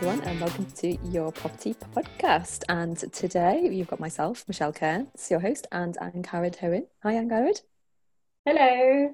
everyone, and welcome to your property podcast. And today you've got myself, Michelle Kearns, your host, and Anne Carrad Hohen. Hi, Anne Carrad. Hello.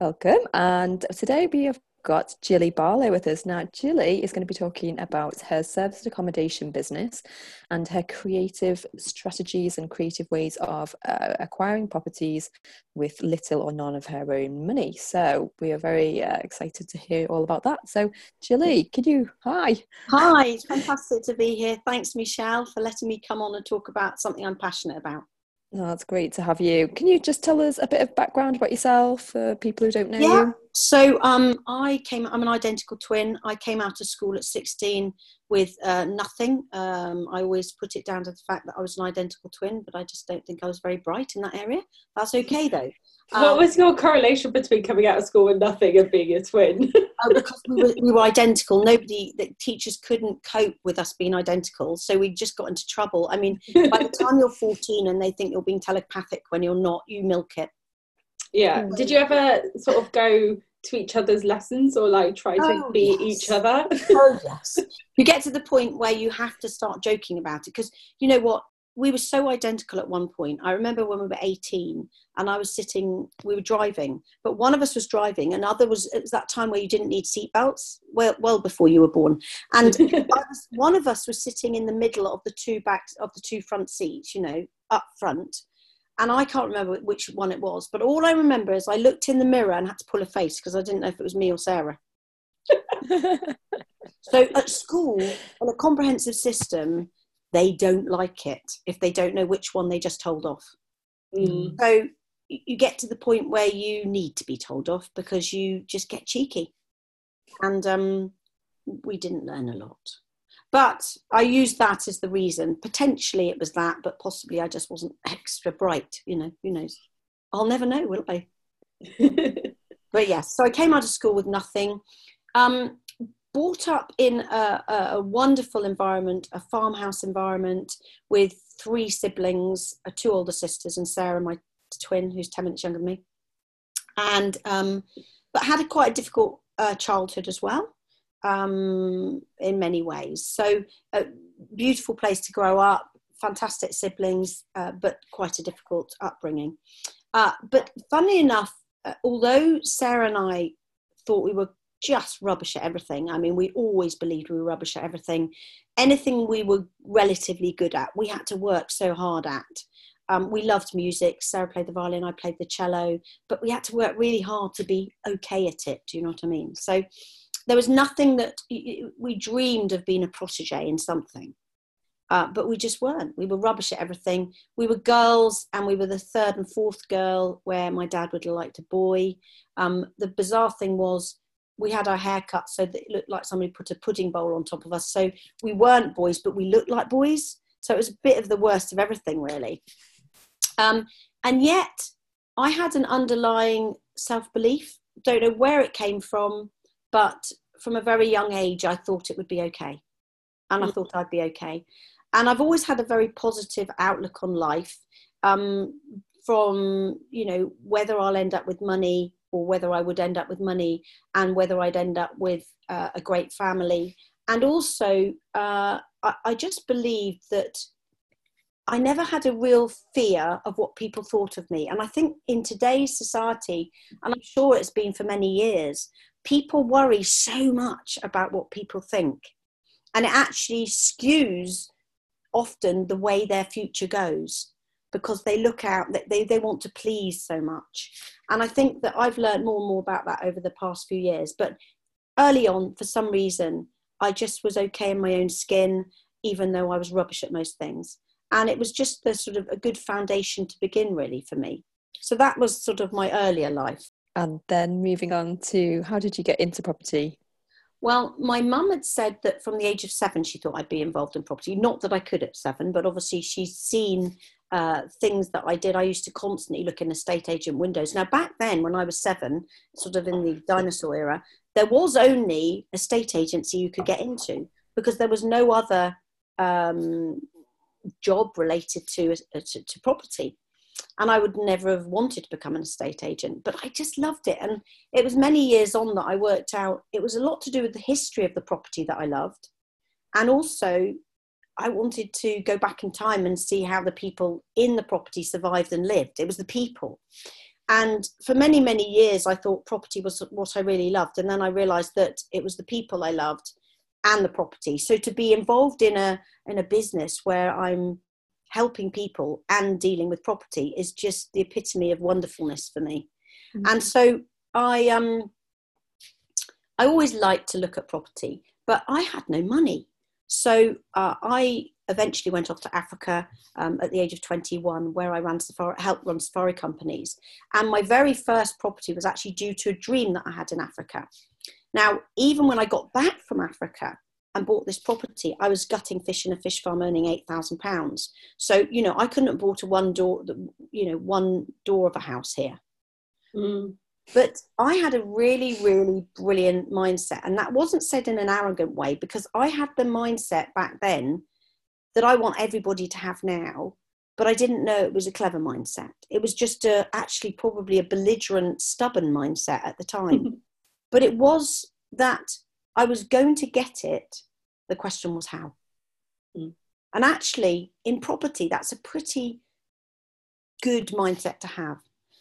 Welcome. And today we have got Jilly Barlow with us. Now, Jilly is going to be talking about her service accommodation business and her creative strategies and creative ways of uh, acquiring properties with little or none of her own money. So, we are very uh, excited to hear all about that. So, Jilly, could you? Hi. Hi, it's fantastic to be here. Thanks, Michelle, for letting me come on and talk about something I'm passionate about. No, it's great to have you. Can you just tell us a bit of background about yourself for people who don't know yeah. you? So um, I came. I'm an identical twin. I came out of school at 16 with uh, nothing. Um, I always put it down to the fact that I was an identical twin, but I just don't think I was very bright in that area. That's okay though. Um, what was your correlation between coming out of school with nothing and being a twin? oh, because we were, we were identical. Nobody, the teachers couldn't cope with us being identical, so we just got into trouble. I mean, by the time you're 14 and they think you're being telepathic when you're not, you milk it. Yeah. Did you ever sort of go to each other's lessons or like try to oh, beat yes. each other? oh yes. You get to the point where you have to start joking about it because you know what? We were so identical at one point. I remember when we were 18 and I was sitting, we were driving, but one of us was driving, and other was, it was that time where you didn't need seatbelts, well, well before you were born. And was, one of us was sitting in the middle of the two backs of the two front seats, you know, up front. And I can't remember which one it was, but all I remember is I looked in the mirror and had to pull a face because I didn't know if it was me or Sarah. so at school, on a comprehensive system, they don't like it if they don't know which one they just told off. Mm. So you get to the point where you need to be told off because you just get cheeky. And um, we didn't learn a lot. But I used that as the reason. Potentially it was that, but possibly I just wasn't extra bright. You know, who knows? I'll never know, will I? but yes, so I came out of school with nothing. Um, brought up in a, a, wonderful environment, a farmhouse environment with three siblings, uh, two older sisters, and Sarah, my twin, who's 10 minutes younger than me. And, um, but had a quite a difficult uh, childhood as well um, in many ways. So, a beautiful place to grow up, fantastic siblings, uh, but quite a difficult upbringing. Uh, but funny enough, uh, although Sarah and I thought we were just rubbish at everything. I mean, we always believed we were rubbish at everything. Anything we were relatively good at, we had to work so hard at. Um, we loved music. Sarah played the violin, I played the cello, but we had to work really hard to be okay at it. Do you know what I mean? So there was nothing that we dreamed of being a protege in something. Uh, but we just weren't. We were rubbish at everything. We were girls, and we were the third and fourth girl where my dad would have liked a boy. Um, the bizarre thing was we had our hair cut so that it looked like somebody put a pudding bowl on top of us. So we weren't boys, but we looked like boys. So it was a bit of the worst of everything, really. Um, and yet, I had an underlying self belief. Don't know where it came from, but from a very young age, I thought it would be okay. And I mm. thought I'd be okay. And I've always had a very positive outlook on life. Um, from you know whether I'll end up with money or whether I would end up with money and whether I'd end up with uh, a great family. And also, uh, I, I just believed that I never had a real fear of what people thought of me. And I think in today's society, and I'm sure it's been for many years, people worry so much about what people think. And it actually skews often the way their future goes because they look out that they, they want to please so much. And i think that i've learned more and more about that over the past few years. But early on for some reason i just was okay in my own skin even though i was rubbish at most things. And it was just the sort of a good foundation to begin really for me. So that was sort of my earlier life. And then moving on to how did you get into property? Well, my mum had said that from the age of seven, she thought I'd be involved in property. Not that I could at seven, but obviously she's seen uh, things that I did. I used to constantly look in estate agent windows. Now, back then, when I was seven, sort of in the dinosaur era, there was only a state agency you could get into because there was no other um, job related to, uh, to, to property. And I would never have wanted to become an estate agent, but I just loved it. And it was many years on that I worked out, it was a lot to do with the history of the property that I loved and also I wanted to go back in time and see how the people in the property survived and lived. It was the people. And for many, many years, I thought property was what I really loved. And then I realized that it was the people I loved and the property. So to be involved in a, in a business where I'm helping people and dealing with property is just the epitome of wonderfulness for me. Mm-hmm. And so I, um, I always liked to look at property, but I had no money. So uh, I eventually went off to Africa um, at the age of 21, where I ran safari, helped run safari companies. And my very first property was actually due to a dream that I had in Africa. Now, even when I got back from Africa and bought this property, I was gutting fish in a fish farm, earning eight thousand pounds. So you know, I couldn't have bought a one door, you know, one door of a house here. Mm. But I had a really, really brilliant mindset. And that wasn't said in an arrogant way because I had the mindset back then that I want everybody to have now. But I didn't know it was a clever mindset. It was just a, actually probably a belligerent, stubborn mindset at the time. but it was that I was going to get it. The question was how. Mm. And actually, in property, that's a pretty good mindset to have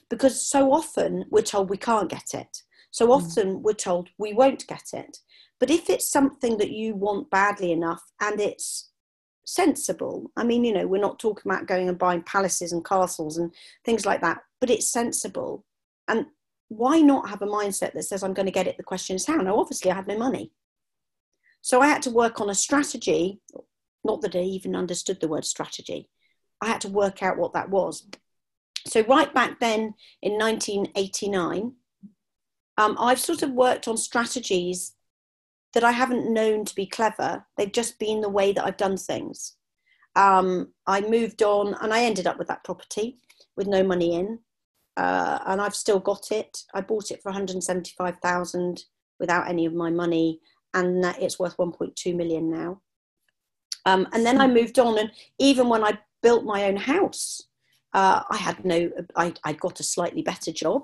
because so often we're told we can't get it. So hmm. often we're told we won't get it. But if it's something that you want badly enough and it's sensible, I mean, you know, we're not talking about going and buying palaces and castles and things like that, but it's sensible. And why not have a mindset that says, I'm going to get it? The question is how? Now, obviously, I had no money. So I had to work on a strategy, not that I even understood the word strategy. I had to work out what that was. So, right back then in 1989, um, I've sort of worked on strategies that I haven't known to be clever. They've just been the way that I've done things. Um, I moved on and I ended up with that property with no money in. Uh, and I've still got it. I bought it for 175,000 without any of my money, and it's worth 1.2 million now. Um, and then I moved on, and even when I built my own house, uh, I had no, I, I got a slightly better job,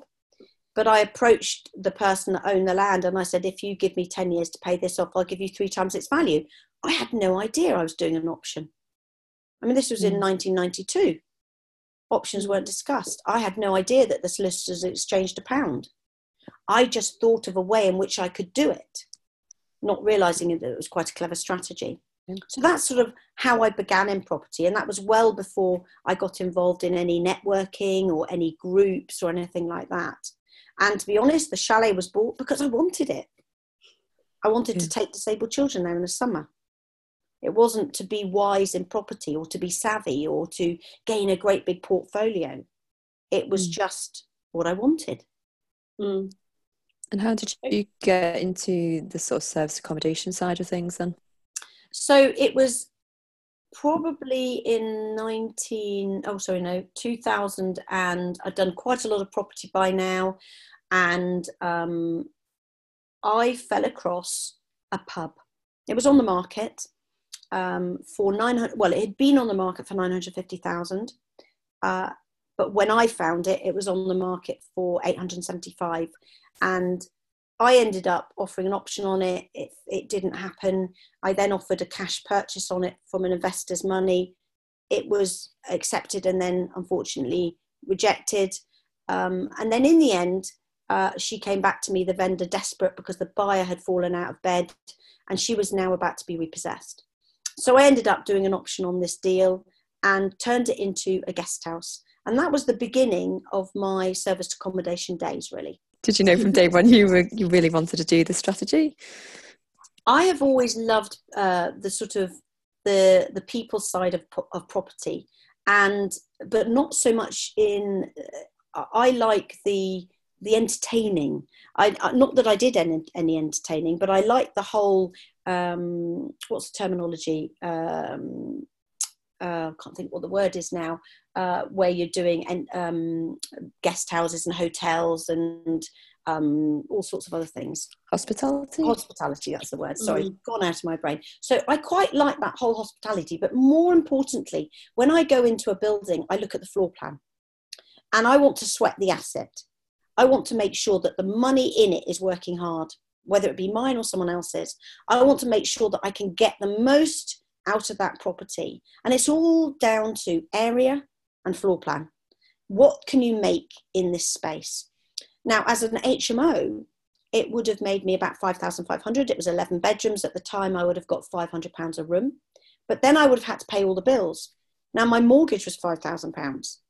but I approached the person that owned the land and I said, if you give me 10 years to pay this off, I'll give you three times its value. I had no idea I was doing an option. I mean, this was in 1992. Hmm. Options weren't discussed. I had no idea that the solicitors exchanged a pound. I just thought of a way in which I could do it, not realizing that it was quite a clever strategy. So that's sort of how I began in property, and that was well before I got involved in any networking or any groups or anything like that. And to be honest, the chalet was bought because I wanted it. I wanted yeah. to take disabled children there in the summer. It wasn't to be wise in property or to be savvy or to gain a great big portfolio. It was mm. just what I wanted. Mm. And how did you get into the sort of service accommodation side of things then? So it was probably in 19 oh sorry no 2000 and i'd done quite a lot of property by now and um, i fell across a pub. It was on the market um, for 900 well it had been on the market for 950000 uh, but when i found it it was on the market for 875 and I ended up offering an option on it. it. It didn't happen. I then offered a cash purchase on it from an investor's money. It was accepted and then unfortunately rejected. Um, and then in the end, uh, she came back to me, the vendor, desperate because the buyer had fallen out of bed and she was now about to be repossessed. So I ended up doing an option on this deal and turned it into a guest house. And that was the beginning of my service accommodation days, really. Did you know from day one you were you really wanted to do the strategy? I have always loved uh, the sort of the the people side of of property, and but not so much in. Uh, I like the the entertaining. I not that I did any, any entertaining, but I like the whole. Um, what's the terminology? Um, uh, can't think what the word is now, uh, where you're doing and um, guest houses and hotels and um, all sorts of other things. Hospitality? Hospitality, that's the word. Sorry, mm. gone out of my brain. So I quite like that whole hospitality, but more importantly, when I go into a building, I look at the floor plan and I want to sweat the asset. I want to make sure that the money in it is working hard. whether it be mine or someone else's, I want to make sure that I can get the most out of that property. And it's all down to area and floor plan. What can you make in this space? Now, as an HMO, it would have made me about 5,500. It was 11 bedrooms. At the time, I would have got 500 pounds a room. But then I would have had to pay all the bills. Now, my mortgage was 5,000 pounds.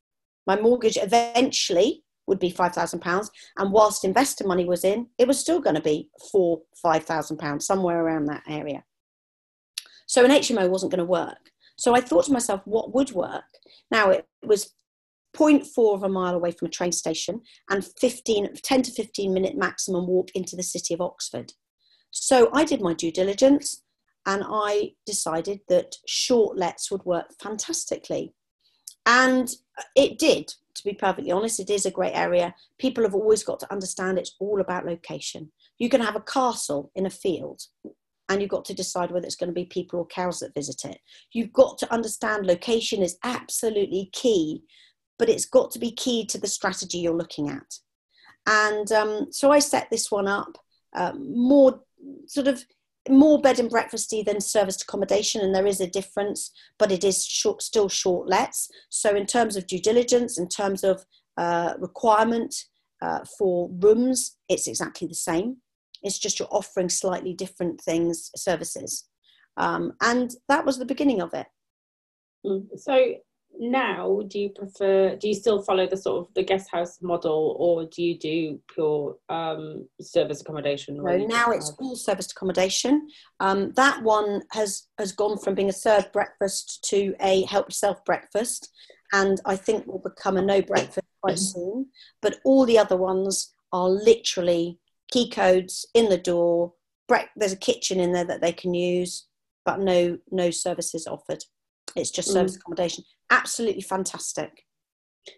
My mortgage eventually would be £5,000. And whilst investor money was in, it was still going to be four, £5,000, somewhere around that area. So an HMO wasn't going to work. So I thought to myself, what would work? Now it was 0.4 of a mile away from a train station and 15, 10 to 15 minute maximum walk into the city of Oxford. So I did my due diligence and I decided that short lets would work fantastically. And it did to be perfectly honest, it is a great area. People have always got to understand it's all about location. You can have a castle in a field and you've got to decide whether it's going to be people or cows that visit it. You've got to understand location is absolutely key, but it's got to be key to the strategy you're looking at. And um, so I set this one up um, more sort of more bed and breakfasty than serviced accommodation, and there is a difference, but it is short, still short lets. So, in terms of due diligence, in terms of uh, requirement uh, for rooms, it's exactly the same. It's just you're offering slightly different things, services. Um, and that was the beginning of it. Mm. So, now do you prefer do you still follow the sort of the guest house model or do you do pure um, service accommodation no, now it's all service accommodation um, that one has has gone from being a served breakfast to a help yourself breakfast and i think will become a no breakfast quite mm-hmm. soon but all the other ones are literally key codes in the door. There's a kitchen in there that they can use but no no services offered. It's just service mm. accommodation. Absolutely fantastic.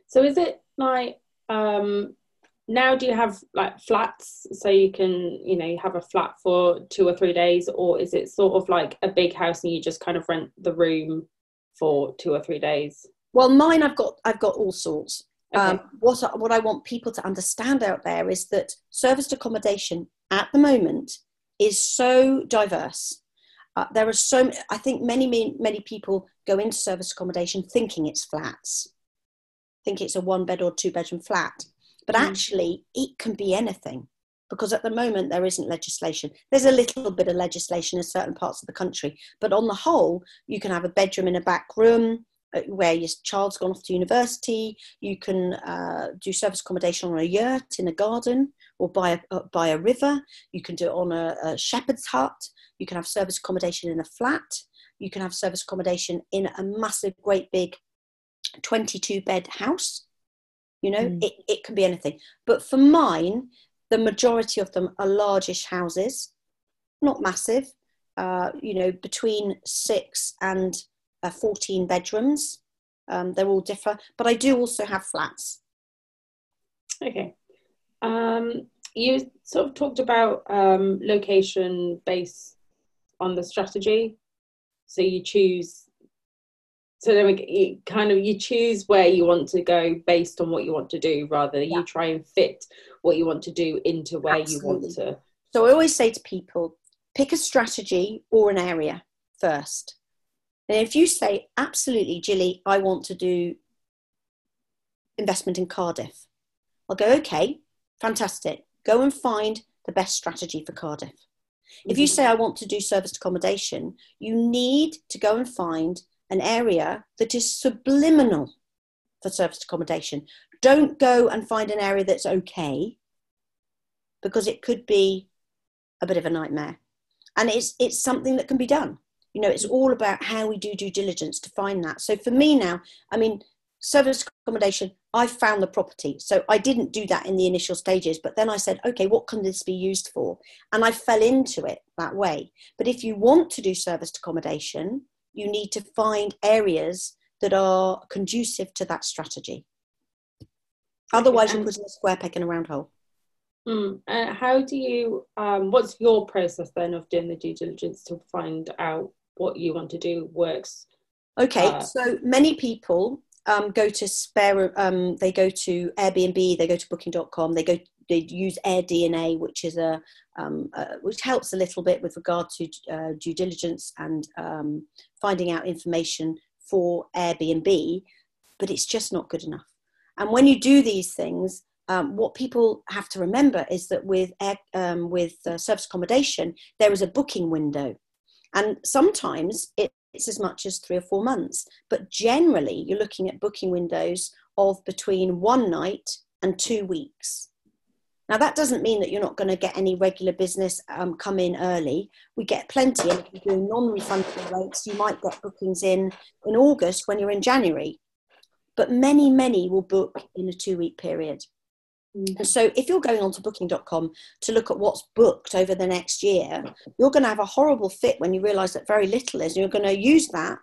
So is it like um, now do you have like flats? So you can you know you have a flat for two or three days or is it sort of like a big house and you just kind of rent the room for two or three days? Well mine i've got i've got all sorts okay. um, what, I, what i want people to understand out there is that serviced accommodation at the moment is so diverse uh, there are so I think many, many many people go into service accommodation thinking it's flats, think it's a one bed or two bedroom flat, but mm. actually it can be anything because at the moment there isn't legislation. There's a little bit of legislation in certain parts of the country, but on the whole, you can have a bedroom in a back room where your child's gone off to university. You can uh, do service accommodation on a yurt in a garden or by a, uh, by a river. You can do it on a, a shepherd's hut. You can have service accommodation in a flat. You can have service accommodation in a massive, great big 22 bed house. You know, mm. it, it can be anything. But for mine, the majority of them are largish houses, not massive, uh, you know, between six and uh, 14 bedrooms. Um, they're all differ, but I do also have flats. Okay. Um, you sort of talked about um, location based on the strategy. So you choose. So then you kind of you choose where you want to go based on what you want to do, rather yeah. you try and fit what you want to do into where Absolutely. you want to. So I always say to people, pick a strategy or an area first. And if you say, absolutely, Gilly, I want to do investment in Cardiff, I'll go, okay, fantastic. Go and find the best strategy for Cardiff. If you mm-hmm. say, I want to do serviced accommodation, you need to go and find an area that is subliminal for serviced accommodation. Don't go and find an area that's okay because it could be a bit of a nightmare. And it's, it's something that can be done. You know, it's all about how we do due diligence to find that. So for me now, I mean, service accommodation, I found the property. So I didn't do that in the initial stages, but then I said, okay, what can this be used for? And I fell into it that way. But if you want to do serviced accommodation, you need to find areas that are conducive to that strategy. Otherwise, you're putting a square peg in a round hole. Mm. Uh, how do you, um, what's your process then of doing the due diligence to find out what you want to do works? Okay, uh, so many people um, go to spare um, they go to airbnb they go to booking.com they go they use AirDNA, which is a um, uh, which helps a little bit with regard to uh, due diligence and um, finding out information for Airbnb, but it's just not good enough. And when you do these things, um, what people have to remember is that with air, um, with uh, service accommodation, there is a booking window, and sometimes it's as much as three or four months. But generally, you're looking at booking windows of between one night and two weeks. Now, that doesn't mean that you're not going to get any regular business um, come in early. We get plenty, and if you're doing non refundable rates, you might get bookings in in August when you're in January. But many, many will book in a two week period. And so, if you're going on to booking.com to look at what's booked over the next year, you're going to have a horrible fit when you realize that very little is. And you're going to use that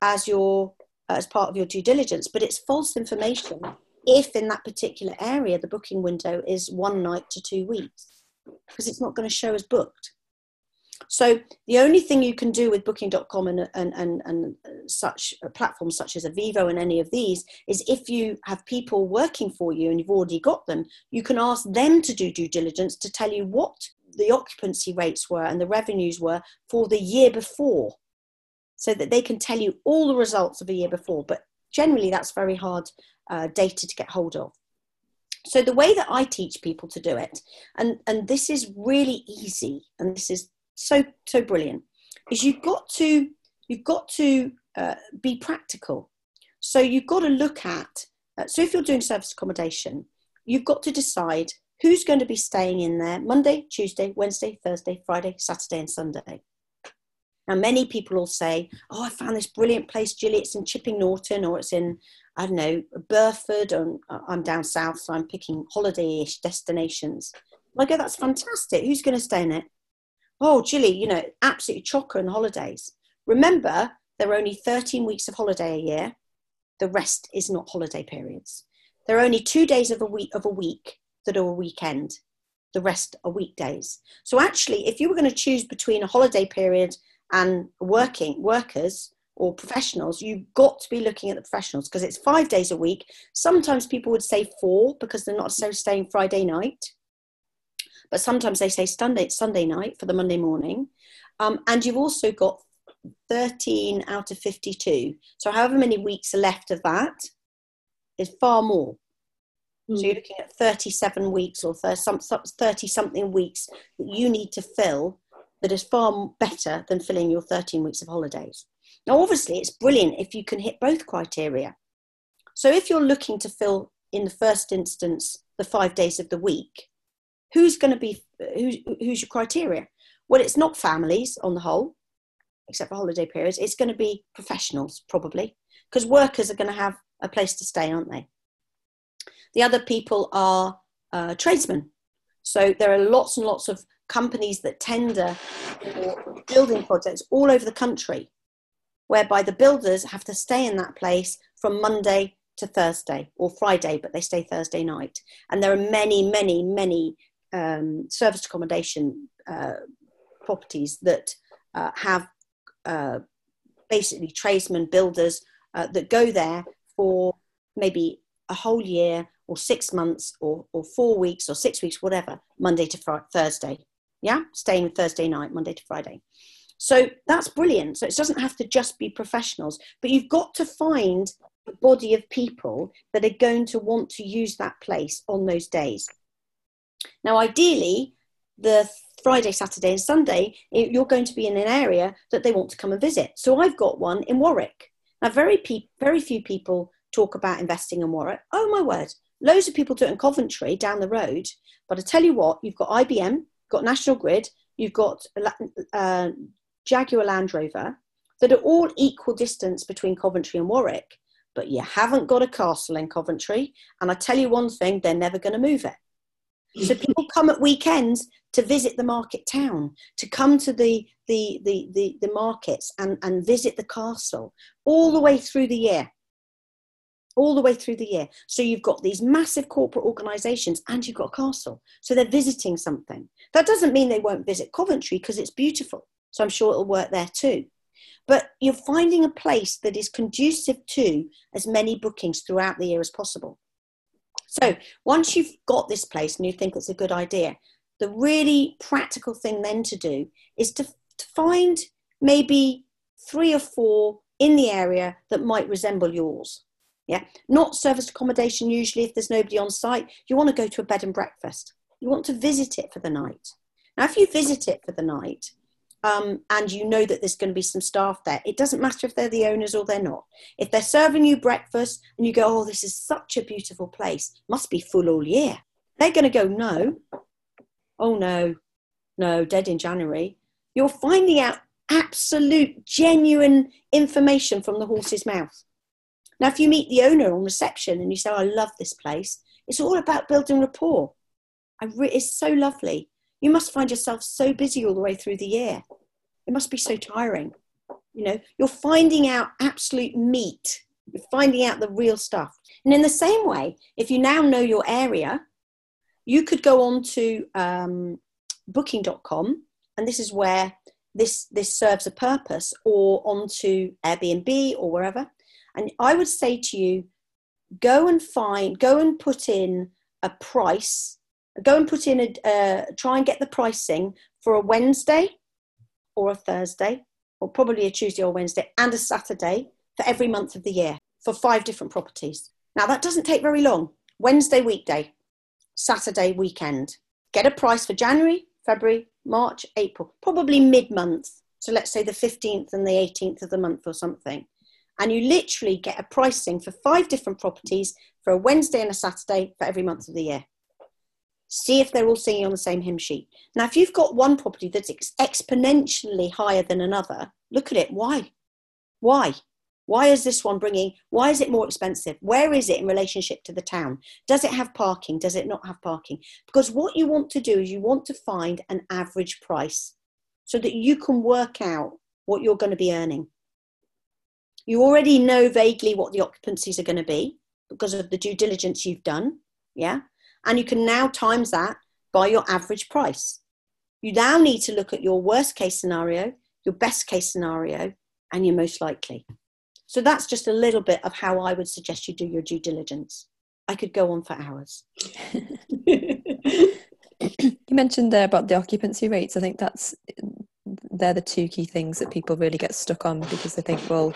as your as part of your due diligence, but it's false information if in that particular area the booking window is one night to two weeks, because it's not going to show as booked. So the only thing you can do with booking.com and, and, and, and such platforms such as Avivo and any of these is if you have people working for you and you've already got them, you can ask them to do due diligence to tell you what the occupancy rates were and the revenues were for the year before so that they can tell you all the results of a year before. But generally, that's very hard uh, data to get hold of. So the way that I teach people to do it, and, and this is really easy, and this is so so brilliant, is you've got to you've got to uh, be practical. So you've got to look at. Uh, so if you're doing service accommodation, you've got to decide who's going to be staying in there Monday, Tuesday, Wednesday, Thursday, Friday, Saturday, and Sunday. Now, many people will say, Oh, I found this brilliant place, Gilly. It's in Chipping Norton or it's in, I don't know, Burford. And I'm down south, so I'm picking holiday ish destinations. I go, That's fantastic. Who's going to stay in it? Oh, Gilly, you know, absolutely chocker and holidays. Remember, there are only 13 weeks of holiday a year. The rest is not holiday periods. There are only two days of a week of a week that are a weekend. The rest are weekdays. So actually, if you were going to choose between a holiday period and working workers or professionals, you've got to be looking at the professionals because it's five days a week. Sometimes people would say four because they're not so staying Friday night, but sometimes they say Sunday, Sunday night for the Monday morning. Um, and you've also got 13 out of 52. So, however many weeks are left of that is far more. Mm. So, hmm. you're looking at 37 weeks or 30 something weeks that you need to fill that is far better than filling your 13 weeks of holidays. Now, obviously, it's brilliant if you can hit both criteria. So, if you're looking to fill in the first instance the five days of the week, who's going to be who's, who's your criteria? Well, it's not families on the whole, except for holiday periods. It's going to be professionals probably, because workers are going to have a place to stay, aren't they? The other people are uh, tradesmen. So there are lots and lots of companies that tender for building projects all over the country, whereby the builders have to stay in that place from Monday to Thursday or Friday, but they stay Thursday night. And there are many, many, many um, service accommodation uh, properties that uh, have uh, basically tradesmen, builders uh, that go there for maybe a whole year or six months or, or four weeks or six weeks, whatever, Monday to Thursday. Yeah? Staying thursday night monday to friday. So that's brilliant. So it doesn't have to just be professionals but you've got to find a body of people that are going to want to use that place on those days now ideally the friday saturday and sunday you're going to be in an area that they want to come and visit. So i've got one in warwick. Now very pe- very few people talk about investing in warwick. Oh my word. Loads of people do it in coventry down the road. But i tell you what you've got ibm got National Grid, you've got uh, Jaguar Land Rover that are all equal distance between Coventry and Warwick, but you haven't got a castle in Coventry. And I tell you one thing, they're never going to move it. So people come at weekends to visit the market town, to come to the the the the, the markets and, and visit the castle all the way through the year all the way through the year. So you've got these massive corporate organisations and you've got a castle. So they're visiting something. That doesn't mean they won't visit Coventry because it's beautiful. So I'm sure it'll work there too. But you're finding a place that is conducive to as many bookings throughout the year as possible. So once you've got this place and you think it's a good idea, the really practical thing then to do is to, to find maybe three or four in the area that might resemble yours. Yeah, not service accommodation. Usually, if there's nobody on site, you want to go to a bed and breakfast. You want to visit it for the night. Now, if you visit it for the night, um, and you know that there's going to be some staff there. It doesn't matter if they're the owners or they're not. If they're serving you breakfast and you go, oh, this is such a beautiful place, must be full all year. They're going to go, no, oh no, no, dead in January. You're finding out absolute, genuine information from the horse's mouth. Now, if you meet the owner on reception and you say, oh, I love this place, it's all about building rapport. Re- it's so lovely. You must find yourself so busy all the way through the year. It must be so tiring. You know, you're finding out absolute meat. You're finding out the real stuff. And in the same way, if you now know your area, you could go on to um, booking.com, and this is where this, this serves a purpose, or onto Airbnb or wherever. And I would say to you, go and find, go and put in a price go and put in a uh, try and get the pricing for a Wednesday or a Thursday or probably a Tuesday or Wednesday and a Saturday for every month of the year for five different properties. Now that doesn't take very long. Wednesday weekday, Saturday weekend. Get a price for January, February, March, April, probably mid month. So let's say the 15th and the 18th of the month or something. And you literally get a pricing for five different properties for a Wednesday and a Saturday for every month of the year see if they're all singing on the same hymn sheet. Now, if you've got one property that's ex- exponentially higher than another, look at it. Why? Why? Why is this one bringing, why is it more expensive? Where is it in relationship to the town? Does it have parking? Does it not have parking? Because what you want to do is you want to find an average price so that you can work out what you're going to be earning. You already know vaguely what the occupancies are going to be because of the due diligence you've done. Yeah. And you can now times that by your average price. You now need to look at your worst case scenario, your best case scenario, and your most likely. So that's just a little bit of how I would suggest you do your due diligence. I could go on for hours. you mentioned there about the occupancy rates. I think that's they're the two key things that people really get stuck on because they think, well,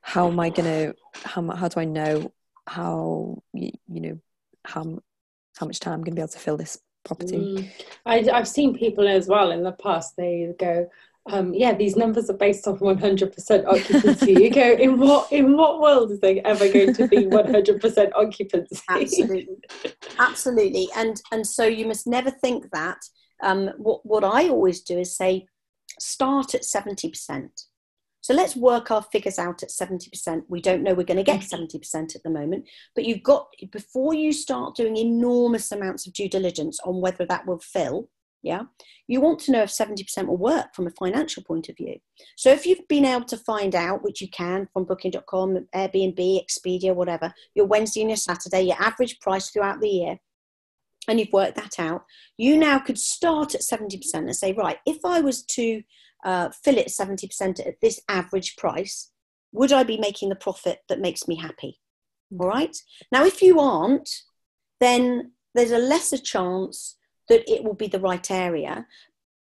how am I going to how how do I know how you, you know how how much time I'm going to be able to fill this property. Mm. I, I've seen people as well in the past. They go, um, yeah, these numbers are based on 100% occupancy. you go, in what in what world is there ever going to be 100% occupancy? Absolutely, absolutely. And and so you must never think that. Um, what what I always do is say, start at 70%. So let's work our figures out at 70%. We don't know we're going to get 70% mm-hmm. at the moment, but you've got, before you start doing enormous amounts of due diligence on whether that will fill, yeah, you want to know if 70% will work from a financial point of view. So if you've been able to find out, which you can from booking.com, Airbnb, Expedia, whatever, your Wednesday and your Saturday, your average price throughout the year, and you've worked that out, you now could start at 70% and say, right, if I was to uh, fill it 70% at this average price, would I be making the profit that makes me happy? Mm. All right. Now, if you aren't, then there's a lesser chance that it will be the right area.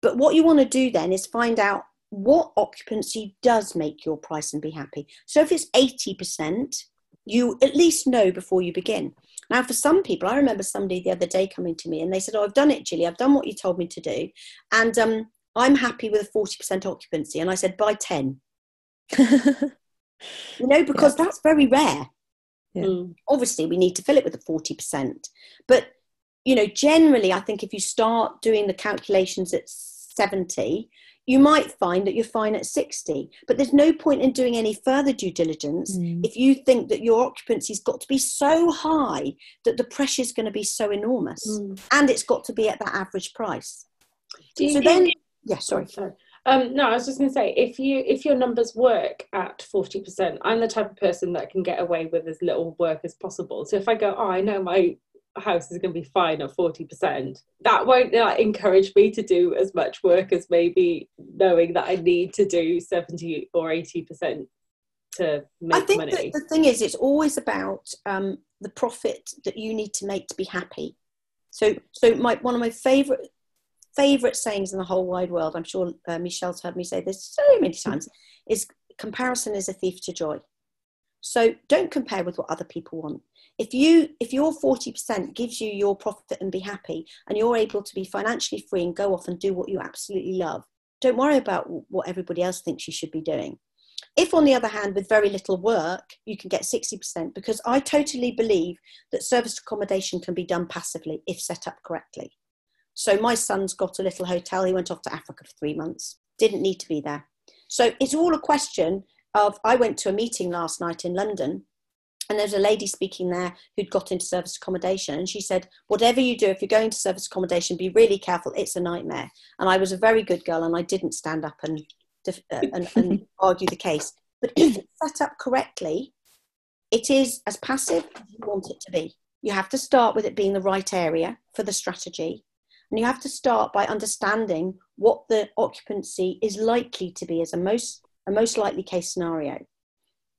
But what you want to do then is find out what occupancy does make your price and be happy. So if it's 80%, you at least know before you begin. Now, for some people, I remember somebody the other day coming to me and they said, Oh, I've done it, Julie. I've done what you told me to do. And um, I'm happy with a 40% occupancy. And I said, by 10. you know, because yeah. that's very rare. Yeah. Mm. Obviously, we need to fill it with a 40%. But, you know, generally, I think if you start doing the calculations at 70, you might find that you're fine at 60. But there's no point in doing any further due diligence mm. if you think that your occupancy's got to be so high that the pressure's going to be so enormous. Mm. And it's got to be at that average price. Do so then yeah, sorry. sorry. Um, no, I was just going to say if you if your numbers work at forty percent, I'm the type of person that can get away with as little work as possible. So if I go, oh, I know my house is going to be fine at forty percent, that won't like, encourage me to do as much work as maybe knowing that I need to do seventy or eighty percent to make I think money. the thing is, it's always about um, the profit that you need to make to be happy. So, so my one of my favorite favorite sayings in the whole wide world. I'm sure uh, Michelle's heard me say this so many times. Is comparison is a thief to joy. So don't compare with what other people want. If you if your 40% gives you your profit and be happy and you're able to be financially free and go off and do what you absolutely love, don't worry about what everybody else thinks you should be doing. If, on the other hand, with very little work, you can get 60%, because I totally believe that service accommodation can be done passively if set up correctly. So, my son's got a little hotel. He went off to Africa for three months, didn't need to be there. So, it's all a question of I went to a meeting last night in London and there's a lady speaking there who'd got into service accommodation and she said whatever you do if you're going to service accommodation be really careful it's a nightmare and i was a very good girl and i didn't stand up and uh, and, and argue the case. But if it's set up correctly, it is as passive as you want it to be. You have to start with it being the right area for the strategy. And you have to start by understanding what the occupancy is likely to be as a most, a most likely case scenario.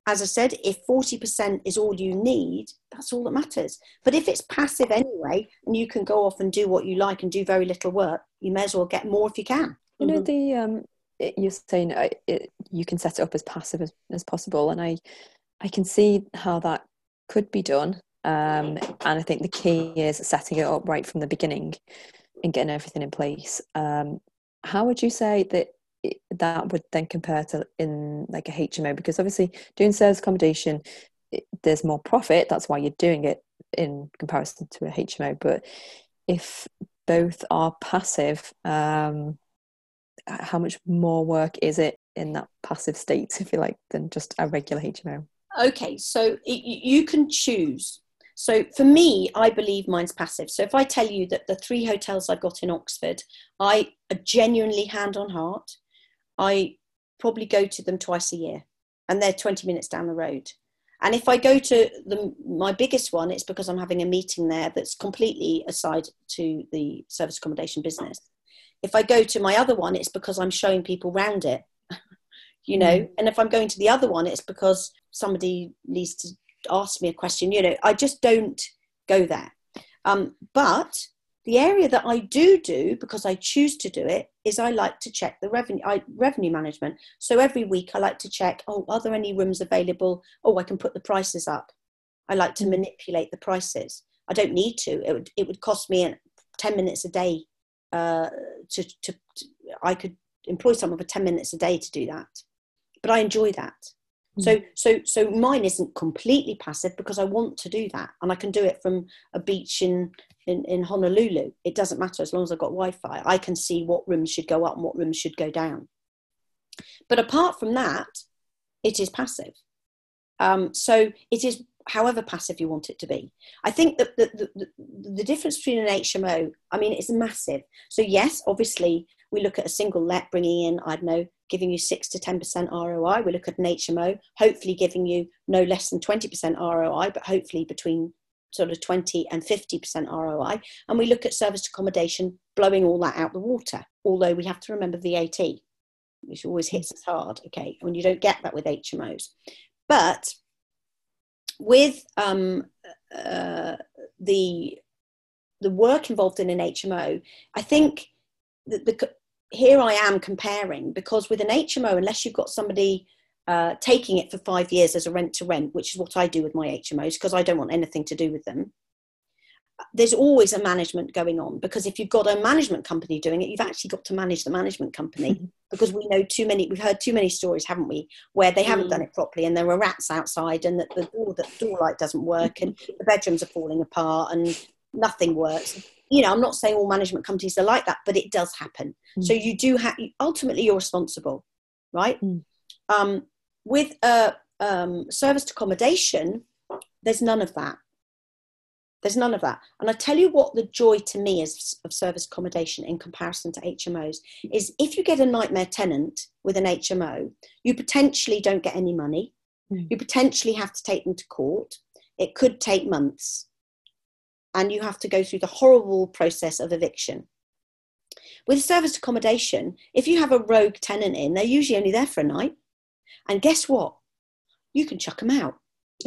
As I said, if 40% is all you need, that's all that matters. But if it's passive anyway, and you can go off and do what you like and do very little work, you may as well get more if you can. You know, mm-hmm. the um, it, you're saying uh, it, you can set it up as passive as, as possible and i i can see how that could be done um, and i think the key is setting it up right from the beginning and getting everything in place um, how would you say that that would then compare to in like a hmo because obviously doing service accommodation there's more profit that's why you're doing it in comparison to a hmo but if both are passive um, how much more work is it in that passive state, if you like, than just a regular HMO? Okay, so it, you can choose. So for me, I believe mine's passive. So if I tell you that the three hotels I've got in Oxford, I genuinely hand on heart, I probably go to them twice a year, and they're 20 minutes down the road. And if I go to the, my biggest one, it's because I'm having a meeting there that's completely aside to the service accommodation business if I go to my other one, it's because I'm showing people round it, you know. Mm. And if I'm going to the other one, it's because somebody needs to ask me a question, you know. I just don't go there. Um, but the area that I do do because I choose to do it is I like to check the revenue I, revenue management. So every week I like to check. Oh, are there any rooms available? Oh, I can put the prices up. I like to mm. manipulate the prices. I don't need to. It would it would cost me ten minutes a day uh, to, to, to, I could employ someone for 10 minutes a day to do that. But I enjoy that. Mm. So, so, so mine isn't completely passive because I want to do that, and I can do it from a beach in, in, in Honolulu. It doesn't matter as long as I've got Wi-Fi. I can see what rooms should go up and what rooms should go down. But apart from that, it is passive. Um, so it is however passive you want it to be. I think that the, the, the, the, difference between an HMO, I mean, it's massive. So, yes, obviously, we look at a single let bringing in, I don't know, giving you 6 to 10% ROI. We look at an HMO, hopefully giving you no less than 20% ROI, but hopefully between sort of 20 and 50% ROI. And we look at service accommodation, blowing all that out the water, although we have to remember VAT, which always hits us hard, okay, when you don't get that with HMOs. But with um, uh, the the work involved in an HMO, I think that the, here I am comparing because with an HMO, unless you've got somebody uh, taking it for five years as a rent to rent, which is what I do with my HMOs because I don't want anything to do with them, there's always a management going on because if you've got a management company doing it, you've actually got to manage the management company because we know too many, we've heard too many stories, haven't we, where they haven't mm. done it properly and there are rats outside and that the door, the door light doesn't work and the bedrooms are falling apart and nothing works. You know, I'm not saying all management companies are like that, but it does happen. Mm. So you do have, ultimately, you're responsible, right? Mm. Um, with a um, service accommodation, there's none of that there's none of that. And I tell you what the joy to me is of service accommodation in comparison to HMOs is if you get a nightmare tenant with an HMO, you potentially don't get any money. Mm. You potentially have to take them to court. It could take months. And you have to go through the horrible process of eviction. With service accommodation, if you have a rogue tenant in, they're usually only there for a night. And guess what? You can chuck them out.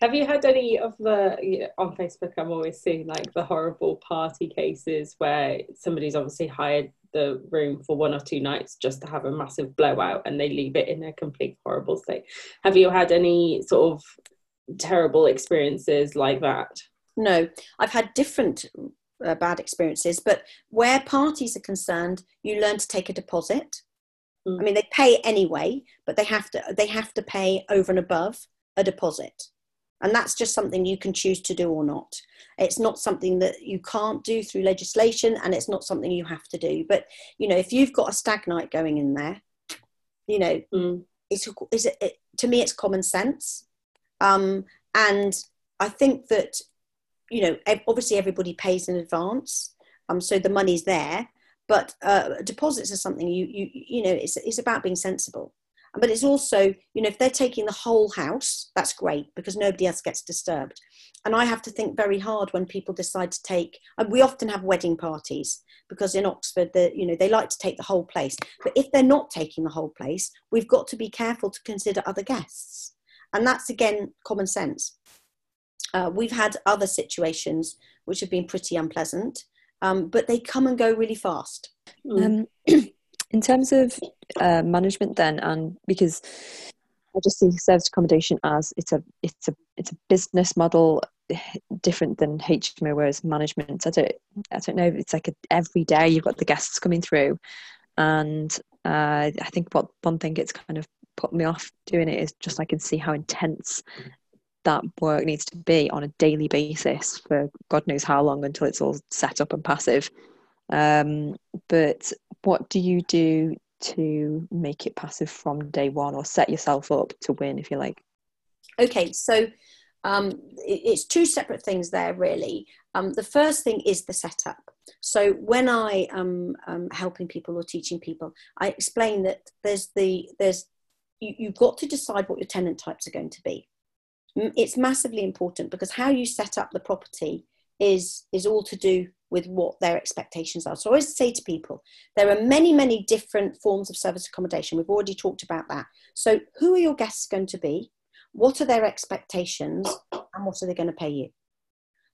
Have you had any of the you know, on Facebook? I'm always seeing like the horrible party cases where somebody's obviously hired the room for one or two nights just to have a massive blowout and they leave it in a complete horrible state. Have you had any sort of terrible experiences like that? No, I've had different uh, bad experiences, but where parties are concerned, you learn to take a deposit. Mm. I mean, they pay anyway, but they have to they have to pay over and above a deposit and that's just something you can choose to do or not it's not something that you can't do through legislation and it's not something you have to do but you know if you've got a stag night going in there you know mm. it's, is it, it, to me it's common sense um, and i think that you know obviously everybody pays in advance um, so the money's there but uh, deposits are something you you you know it's, it's about being sensible. But it's also you know if they're taking the whole house that's great because nobody else gets disturbed. And i have to think very hard when people decide to take and we often have wedding parties because in oxford the, you know they like to take the whole place. But if they're not taking the whole place we've got to be careful to consider other guests. And that's again common sense uh, we've had other situations which have been pretty unpleasant um, but they come and go really fast. Um, in terms of uh, management then and because i just see service accommodation as it's a it's a it's a business model different than hmo whereas management i don't i don't know it's like a, every day you've got the guests coming through. And uh, i think what one thing it's kind of put me off doing it is just i can see how intense that work needs to be on a daily basis for god knows how long until it's all set up and passive. Um, but what do you do to make it passive from day one or set yourself up to win if you like? Okay so um, it's two separate things there really. Um, the first thing is the setup. So when i am um, helping people or teaching people i explain that there's the there's you, you've got to decide what your tenant types are going to be it's massively important because how you set up the property is is all to do with what their expectations are. So I always say to people, there are many, many different forms of service accommodation. We've already talked about that. So who are your guests going to be? What are their expectations? And what are they going to pay you?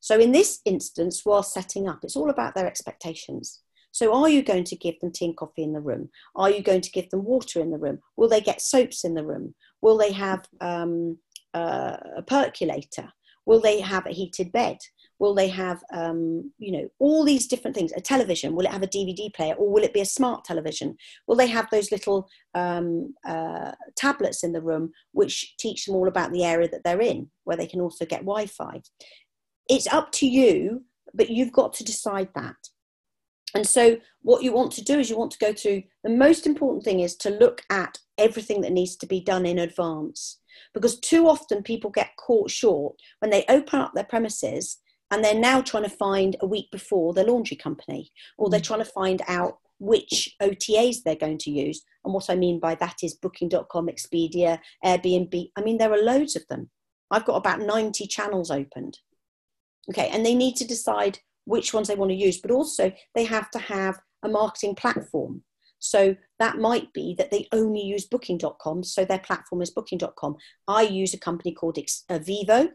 So in this instance, while setting up, it's all about their expectations. So are you going to give them tea and coffee in the room? Are you going to give them water in the room? Will they get soaps in the room? Will they have um, uh, a percolator? Will they have a heated bed? Will they have, um, you know, all these different things? A television? Will it have a DVD player, or will it be a smart television? Will they have those little um, uh, tablets in the room which teach them all about the area that they're in, where they can also get Wi-Fi? It's up to you, but you've got to decide that. And so, what you want to do is you want to go through the most important thing is to look at everything that needs to be done in advance. Because too often people get caught short when they open up their premises and they're now trying to find a week before the laundry company or they're mm. trying to find out which OTAs they're going to use. And what I mean by that is booking.com, Expedia, Airbnb. I mean, there are loads of them. I've got about 90 channels opened. Okay, and they need to decide which ones they want to use, but also they have to have a marketing platform. So that might be that they only use booking.com, so their platform is booking.com. I use a company called uh, Vivo,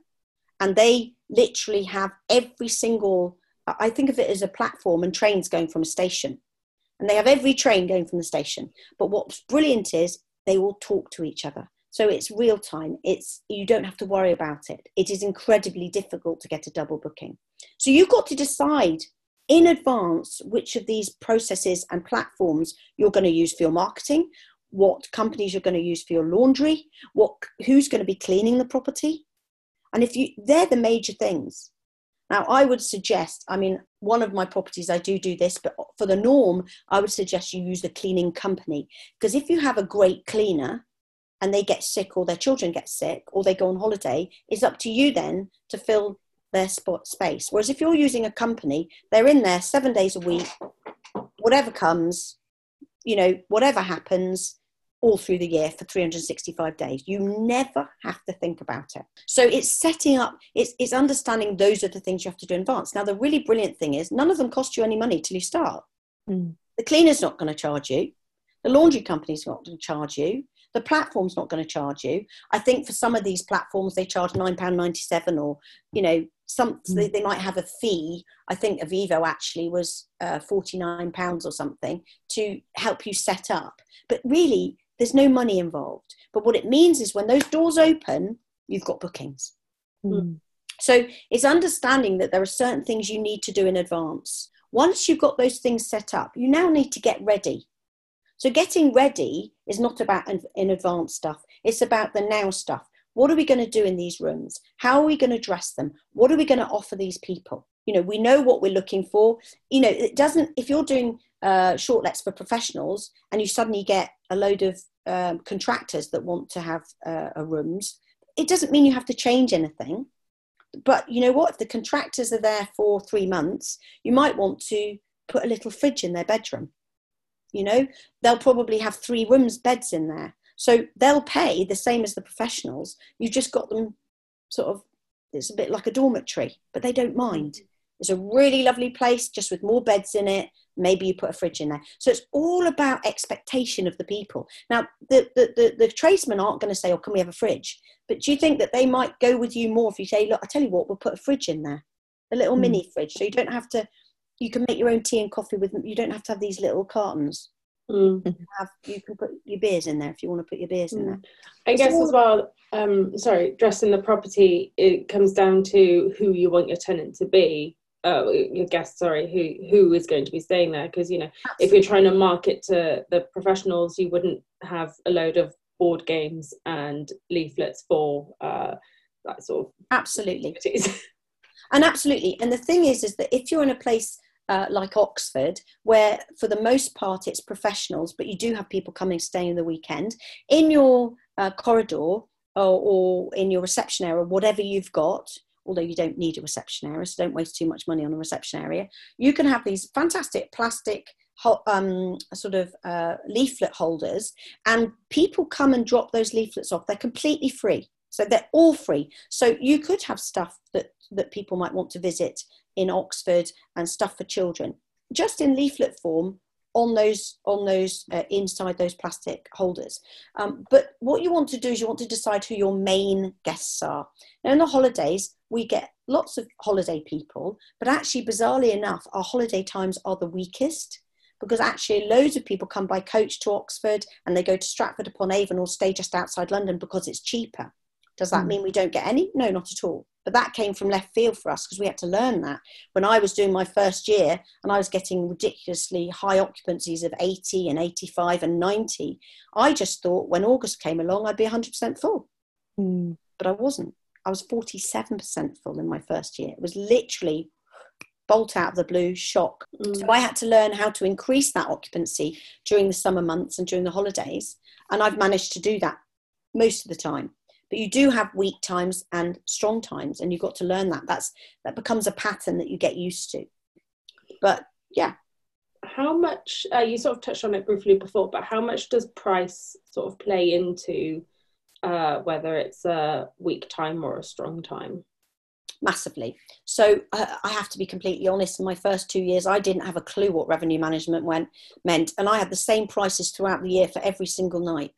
and they literally have every single i think of it as a platform and trains going from a station. And they have every train going from the station. But what's brilliant is they all talk to each other. So it's real time. It's you don't have to worry about it. It is incredibly difficult to get a double booking. So you've got to decide in advance which of these processes and platforms you're going to use for your marketing what companies you're going to use for your laundry what who's going to be cleaning the property and if you, they're the major things. Now, I would suggest, I mean, one of my properties, I do do this, but for the norm, I would suggest you use the cleaning company. Because if you have a great cleaner and they get sick or their children get sick or they go on holiday, it's up to you then to fill their spot space. Whereas if you're using a company, they're in there seven days a week, whatever comes, you know, whatever happens, all through the year for 365 days. You never have to think about it. So it's setting up, it's, it's understanding those are the things you have to do in advance. Now, the really brilliant thing is none of them cost you any money till you start. Mm. The cleaner's not going to charge you. The laundry company's not going to charge you. The platform's not going to charge you. I think for some of these platforms, they charge £9.97 or, you know, some mm. they, might have a fee. I think eviivo actually was uh, £49 or something to help you set up. But really, there's no money involved. But what it means is when those doors open, you've got bookings. Mm. So it's understanding that there are certain things you need to do in advance. Once you've got those things set up, you now need to get ready. So getting ready is not about in advance stuff. It's about the now stuff. What are we going to do in these rooms? How are we going to dress them? What are we going to offer these people? You know, we know what we're looking for. You know, it doesn't, if you're doing uh, short lets for professionals and you suddenly get a load of um, contractors that want to have uh, rooms, it doesn't mean you have to change anything. But you know what? If the contractors are there for three months, you might want to put a little fridge in their bedroom. You know, they'll probably have three rooms, beds in there. So they'll pay the same as the professionals. You've just got them sort of, it's a bit like a dormitory, but they don't mind. It's a really lovely place, just with more beds in it. Maybe you put a fridge in there. So it's all about expectation of the people. Now, the, the, the, the tradesmen aren't going to say, oh, can we have a fridge? But do you think that they might go with you more if you say, look, I tell you what, we'll put a fridge in there, a little mm. mini fridge. So you don't have to, you can make your own tea and coffee with, you don't have to have these little cartons. Mm. You, have, you can put your beers in there if you want to put your beers in there. I it's guess all... as well. Um, sorry, dressing the property. It comes down to who you want your tenant to be. Uh, your guest, sorry, who who is going to be staying there? Because you know, Absolutely. if you're trying to market to the professionals, you wouldn't have a load of board games and leaflets for uh, that sort of absolutely and absolutely and the thing is is that if you're in a place uh, like Oxford, where for the most part it's professionals, but you do have people coming staying the weekend in your uh, corridor or, or, in your reception area, whatever you've got. Although you don't need a reception area, so don't waste too much money on a reception area. You can have these fantastic plastic um, sort of uh, leaflet holders, and people come and drop those leaflets off. They're completely free. So they're all free. So you could have stuff that, that people might want to visit in Oxford and stuff for children, just in leaflet form on those on those uh, inside those plastic holders. Um, but what you want to do is you want to decide who your main guests are. Now, in the holidays, we get lots of holiday people, but actually, bizarrely enough, our holiday times are the weakest because actually loads of people come by coach to Oxford and they go to Stratford upon Avon or stay just outside London because it's cheaper. Does that mm. mean we don't get any? No, not at all. But that came from left field for us because we had to learn that. When I was doing my first year and I was getting ridiculously high occupancies of 80 and 85 and 90, I just thought when August came along, I'd be 100% full. Mm. But I wasn't. I was 47% full in my first year. It was literally bolt out of the blue shock. Mm. So I had to learn how to increase that occupancy during the summer months and during the holidays. And I've managed to do that most of the time but you do have weak times and strong times and you've got to learn that. That's that becomes a pattern that you get used to. But yeah. How much uh, you sort of touched on it briefly before but how much does price sort of play into uh, whether it's a weak time or a strong time? Massively. So uh, i have to be completely honest in my first two years i didn't have a clue what revenue management went meant and i had the same prices throughout the year for every single night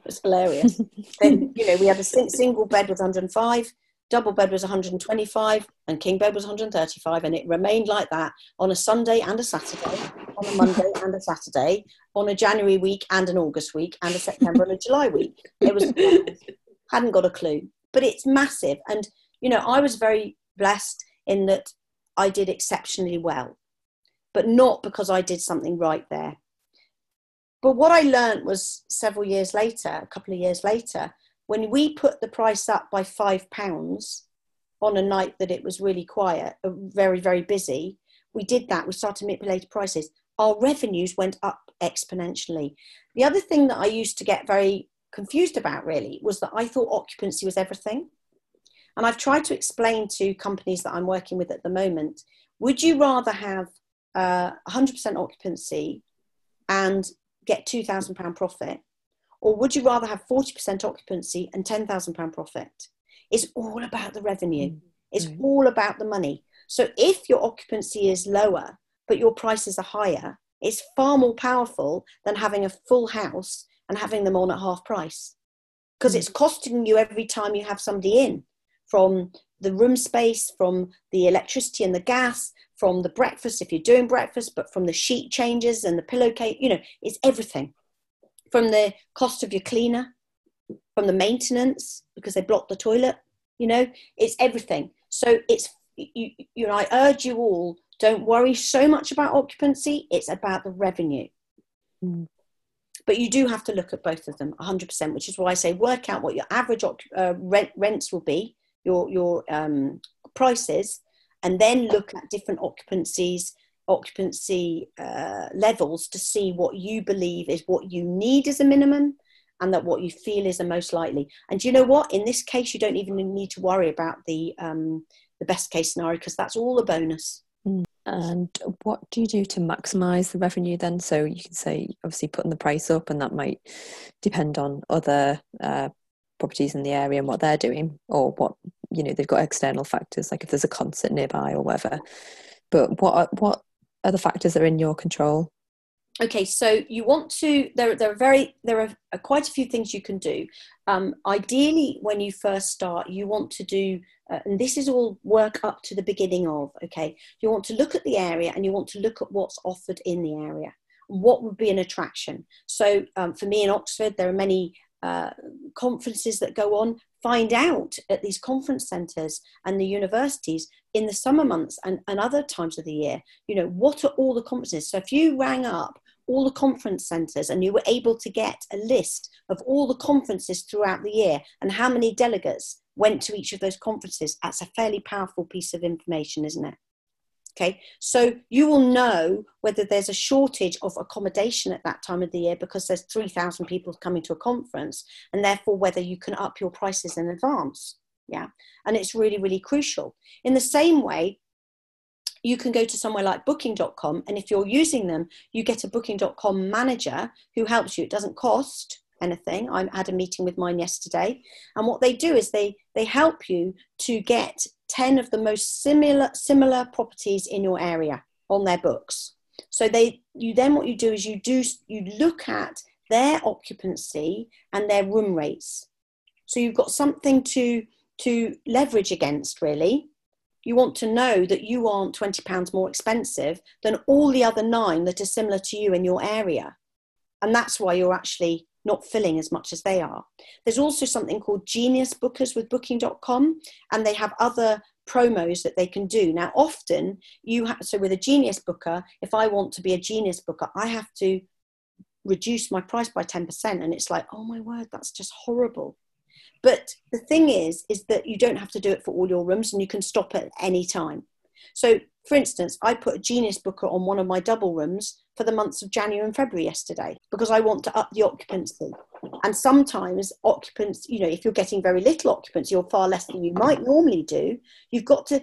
was hilarious. then, you know, we had a single bed was 105, double bed was 125, and king bed was 135, and it remained like that on a Sunday and a Saturday, on a Monday and a Saturday, on a January week and an August week, and a September and a July week. It was hadn't got a clue, but it's massive. And you know, I was very blessed in that I did exceptionally well, but not because I did something right there. But what I learned was several years later, a couple of years later, when we put the price up by five pounds on a night that it was really quiet, uh, very, very busy, we did that. We started manipulating prices. Our revenues went up exponentially. The other thing that I used to get very confused about really was that I thought occupancy was everything. And I've tried to explain to companies that I'm working with at the moment would you rather have uh, 100% occupancy and get £2,000 profit? Or would you rather have 40% occupancy and £10,000 profit? It's all about the revenue, mm-hmm. it's mm-hmm. all about the money. So if your occupancy is lower, but your prices are higher, it's far more powerful than having a full house and having them on at half price because mm. it's costing you every time you have somebody in from the room space, from the electricity and the gas, from the breakfast if you're doing breakfast, but from the sheet changes and the pillowcase, you know, it's everything. From the cost of your cleaner, from the maintenance because they block the toilet, you know, it's everything. So it's you, you know, I urge you all, don't worry so much about occupancy. It's about the revenue. Mm. But you do have to look at both of them 100%, which is why I say work out what your average uh, rent, rents will be, your, your um, prices, and then look at different occupancies, occupancy uh, levels to see what you believe is what you need as a minimum and that what you feel is the most likely. And you know what? In this case, you don't even need to worry about the um, the best case scenario because that's all a bonus. And what do you do to maximize the revenue then? So you can say, obviously, putting the price up, and that might depend on other uh, properties in the area and what they're doing, or what you know they've got external factors like if there's a concert nearby or whatever. But what are, what other factors that are in your control? Okay, so you want to there there are very there are quite a few things you can do. Um, ideally, when you first start, you want to do uh, and this is all work up to the beginning of okay you want to look at the area and you want to look at what's offered in the area what would be an attraction so um, for me in oxford there are many uh, conferences that go on find out at these conference centres and the universities in the summer months and, and other times of the year you know what are all the conferences so if you rang up all the conference centres and you were able to get a list of all the conferences throughout the year and how many delegates went to each of those conferences, that's a fairly powerful piece of information, isn't it? Okay, so you will know whether there's a shortage of accommodation at that time of the year because there's 3,000 people coming to a conference, and therefore whether you can up your prices in advance. Yeah, and it's really, really crucial. In the same way, you can go to somewhere like booking.com, and if you're using them, you get a booking.com manager who helps you. It doesn't cost, anything. I had a meeting with mine yesterday, and what they do is they they help you to get ten of the most similar similar properties in your area on their books. So they you then what you do is you do you look at their occupancy and their room rates. So you've got something to to leverage against really. You want to know that you aren't £20 more expensive than all the other nine that are similar to you in your area. And that's why you're actually not filling as much as they are. There's also something called Genius Bookers with Booking.com, and they have other promos that they can do. Now, often you have, so with a Genius Booker, if I want to be a Genius Booker, I have to reduce my price by 10%. And it's like, oh my word, that's just horrible. But the thing is, is that you don't have to do it for all your rooms and you can stop at any time. So, for instance, I put a Genius Booker on one of my double rooms for the months of January and February yesterday because I want to up the occupancy. And sometimes occupants, you know, if you're getting very little occupancy or far less than you might normally do, you've got to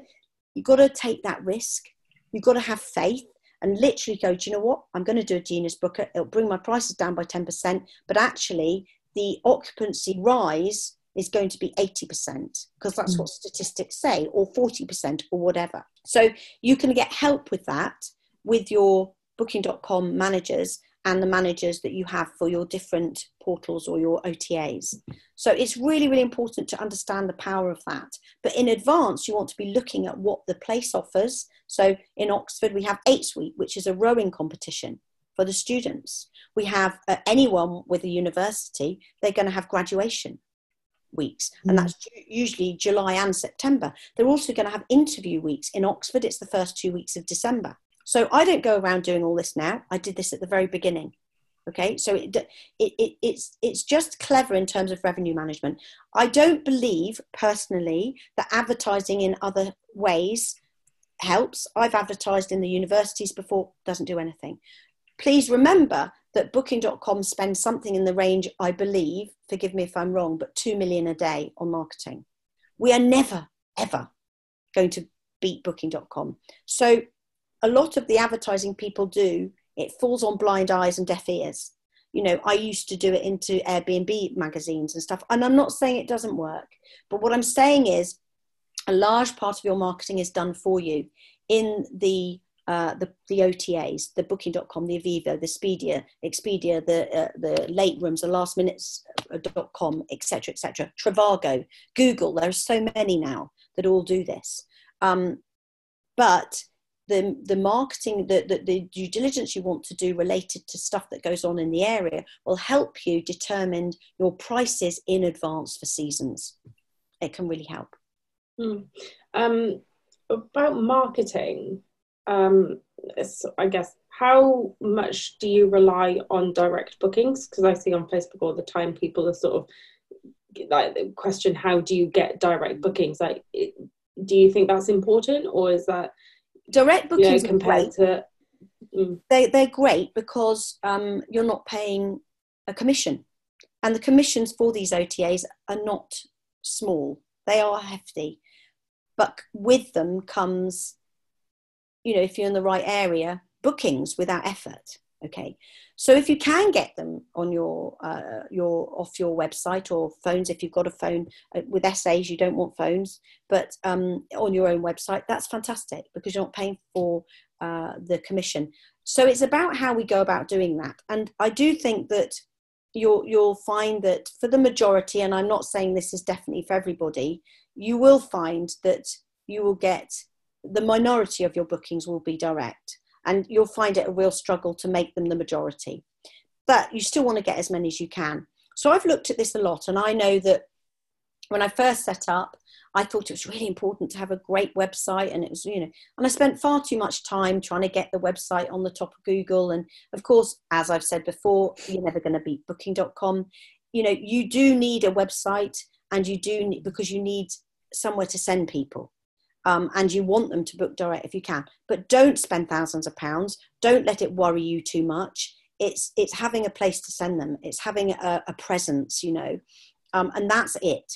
you've got to take that risk. You've got to have faith and literally go, do you know what? I'm going to do a Genius Booker. It'll bring my prices down by 10%, but actually the occupancy rise is going to be 80% because that's mm. what statistics say, or 40% or whatever. So you can get help with that with your booking.com managers and the managers that you have for your different portals or your OTAs. So it's really, really important to understand the power of that. But in advance, you want to be looking at what the place offers. So in Oxford, we have Eights Week, which is a rowing competition for the students. We have uh, anyone with a university, they're going to have graduation weeks, and mm. that's usually July and September. They're also going to have interview weeks in Oxford. It's the first two weeks of December. So I don't go around doing all this now. I did this at the very beginning. Okay, so it, it, it, it's it's just clever in terms of revenue management. I don't believe personally that advertising in other ways helps. I've advertised in the universities before, doesn't do anything. Please remember that booking.com spends something in the range, I believe, forgive me if I'm wrong, but 2 million a day on marketing. We are never, ever going to beat booking.com. So a lot of the advertising people do, it falls on blind eyes and deaf ears. You know, I used to do it into Airbnb magazines and stuff. And I'm not saying it doesn't work, but what I'm saying is a large part of your marketing is done for you in the uh, the, the OTAs, the Booking.com, the eviivo, the Expedia, Expedia, the uh, the late rooms, the last minutes.com, etc., etc. Trivago, Google. There are so many now that all do this. Um, but the, the marketing, the, the, the due diligence you want to do related to stuff that goes on in the area will help you determine your prices in advance for seasons. It can really help. Mm. Um, about marketing, um, I guess, how much do you rely on direct bookings? Because I see on Facebook all the time people are sort of like question how do you get direct bookings like do you think that's important or is that direct bookings know, compared to mm. they, they're great because um, you're not paying a commission. And the commissions for these otas are not small. They are hefty. But with them comes you know if you're in the right area bookings without effort okay. So if you can get them on your uh, your off your website or phones if you've got a phone uh, with SAs you don't want phones but um, on your own website that's fantastic because you're not paying for uh, the commission. So it's about how we go about doing that. And i do think that you'll you'll find that for the majority and i'm not saying this is definitely for everybody you will find that you will get the minority of your bookings will be direct and you'll find it a real struggle to make them the majority. But you still want to get as many as you can. So i've looked at this a lot and i know that when i first set up i thought it was really important to have a great website and it was you know and i spent far too much time trying to get the website on the top of google. And of course as i've said before you're never going to beat booking.com you know you do need a website and you do need, because you need somewhere to send people um, and you want them to book direct if you can. But don't spend thousands of pounds. Don't let it worry you too much. It's it's having a place to send them. It's having a, a presence, you know, um, and that's it.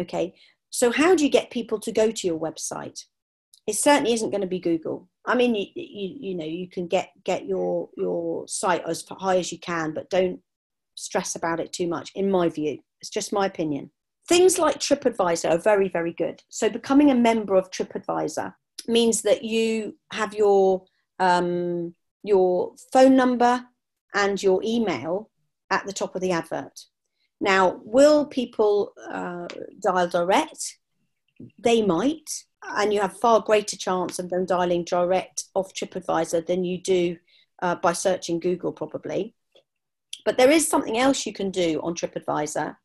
Okay. So how do you get people to go to your website? It certainly isn't going to be Google. I mean, you, you, you know, you can get get your your site as high as you can, but don't stress about it too much. In my view, it's just my opinion. Things like TripAdvisor are very, very good. So, becoming a member of TripAdvisor means that you have your um, your phone number and your email at the top of the advert. Now, will people uh, dial direct? They might, and you have far greater chance of them dialing direct off TripAdvisor than you do uh, by searching Google, probably. But there is something else you can do on TripAdvisor,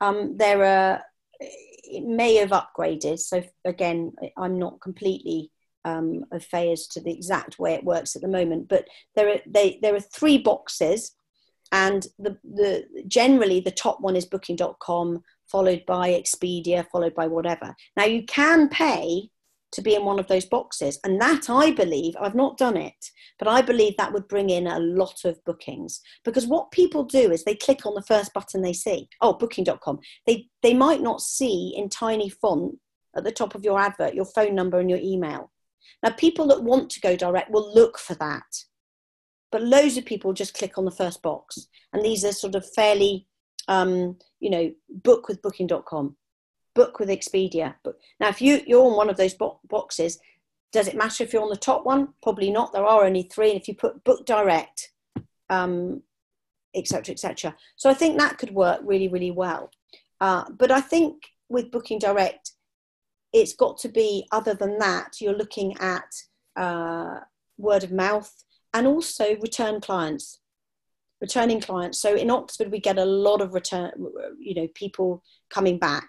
um, there are, it may have upgraded. So again, I'm not completely um, as to the exact way it works at the moment, but there are, they, there are three boxes and the, the generally the top one is booking.com followed by expedia followed by whatever now you can pay to be in one of those boxes. And that I believe, I've not done it, but I believe that would bring in a lot of bookings. Because what people do is they click on the first button they see. Oh, booking.com. They they might not see in tiny font at the top of your advert your phone number and your email. Now people that want to go direct will look for that. But loads of people just click on the first box. And these are sort of fairly um, you know, book with booking.com book with Expedia. But now, if you you're on one of those bo- boxes, does it matter if you're on the top one? Probably not. There are only three, and if you put book direct, um, etc., etc. So I think that could work really, really well. Uh, but I think with booking direct, it's got to be other than that. You're looking at uh, word of mouth and also return clients returning clients so in oxford we get a lot of return you know people coming back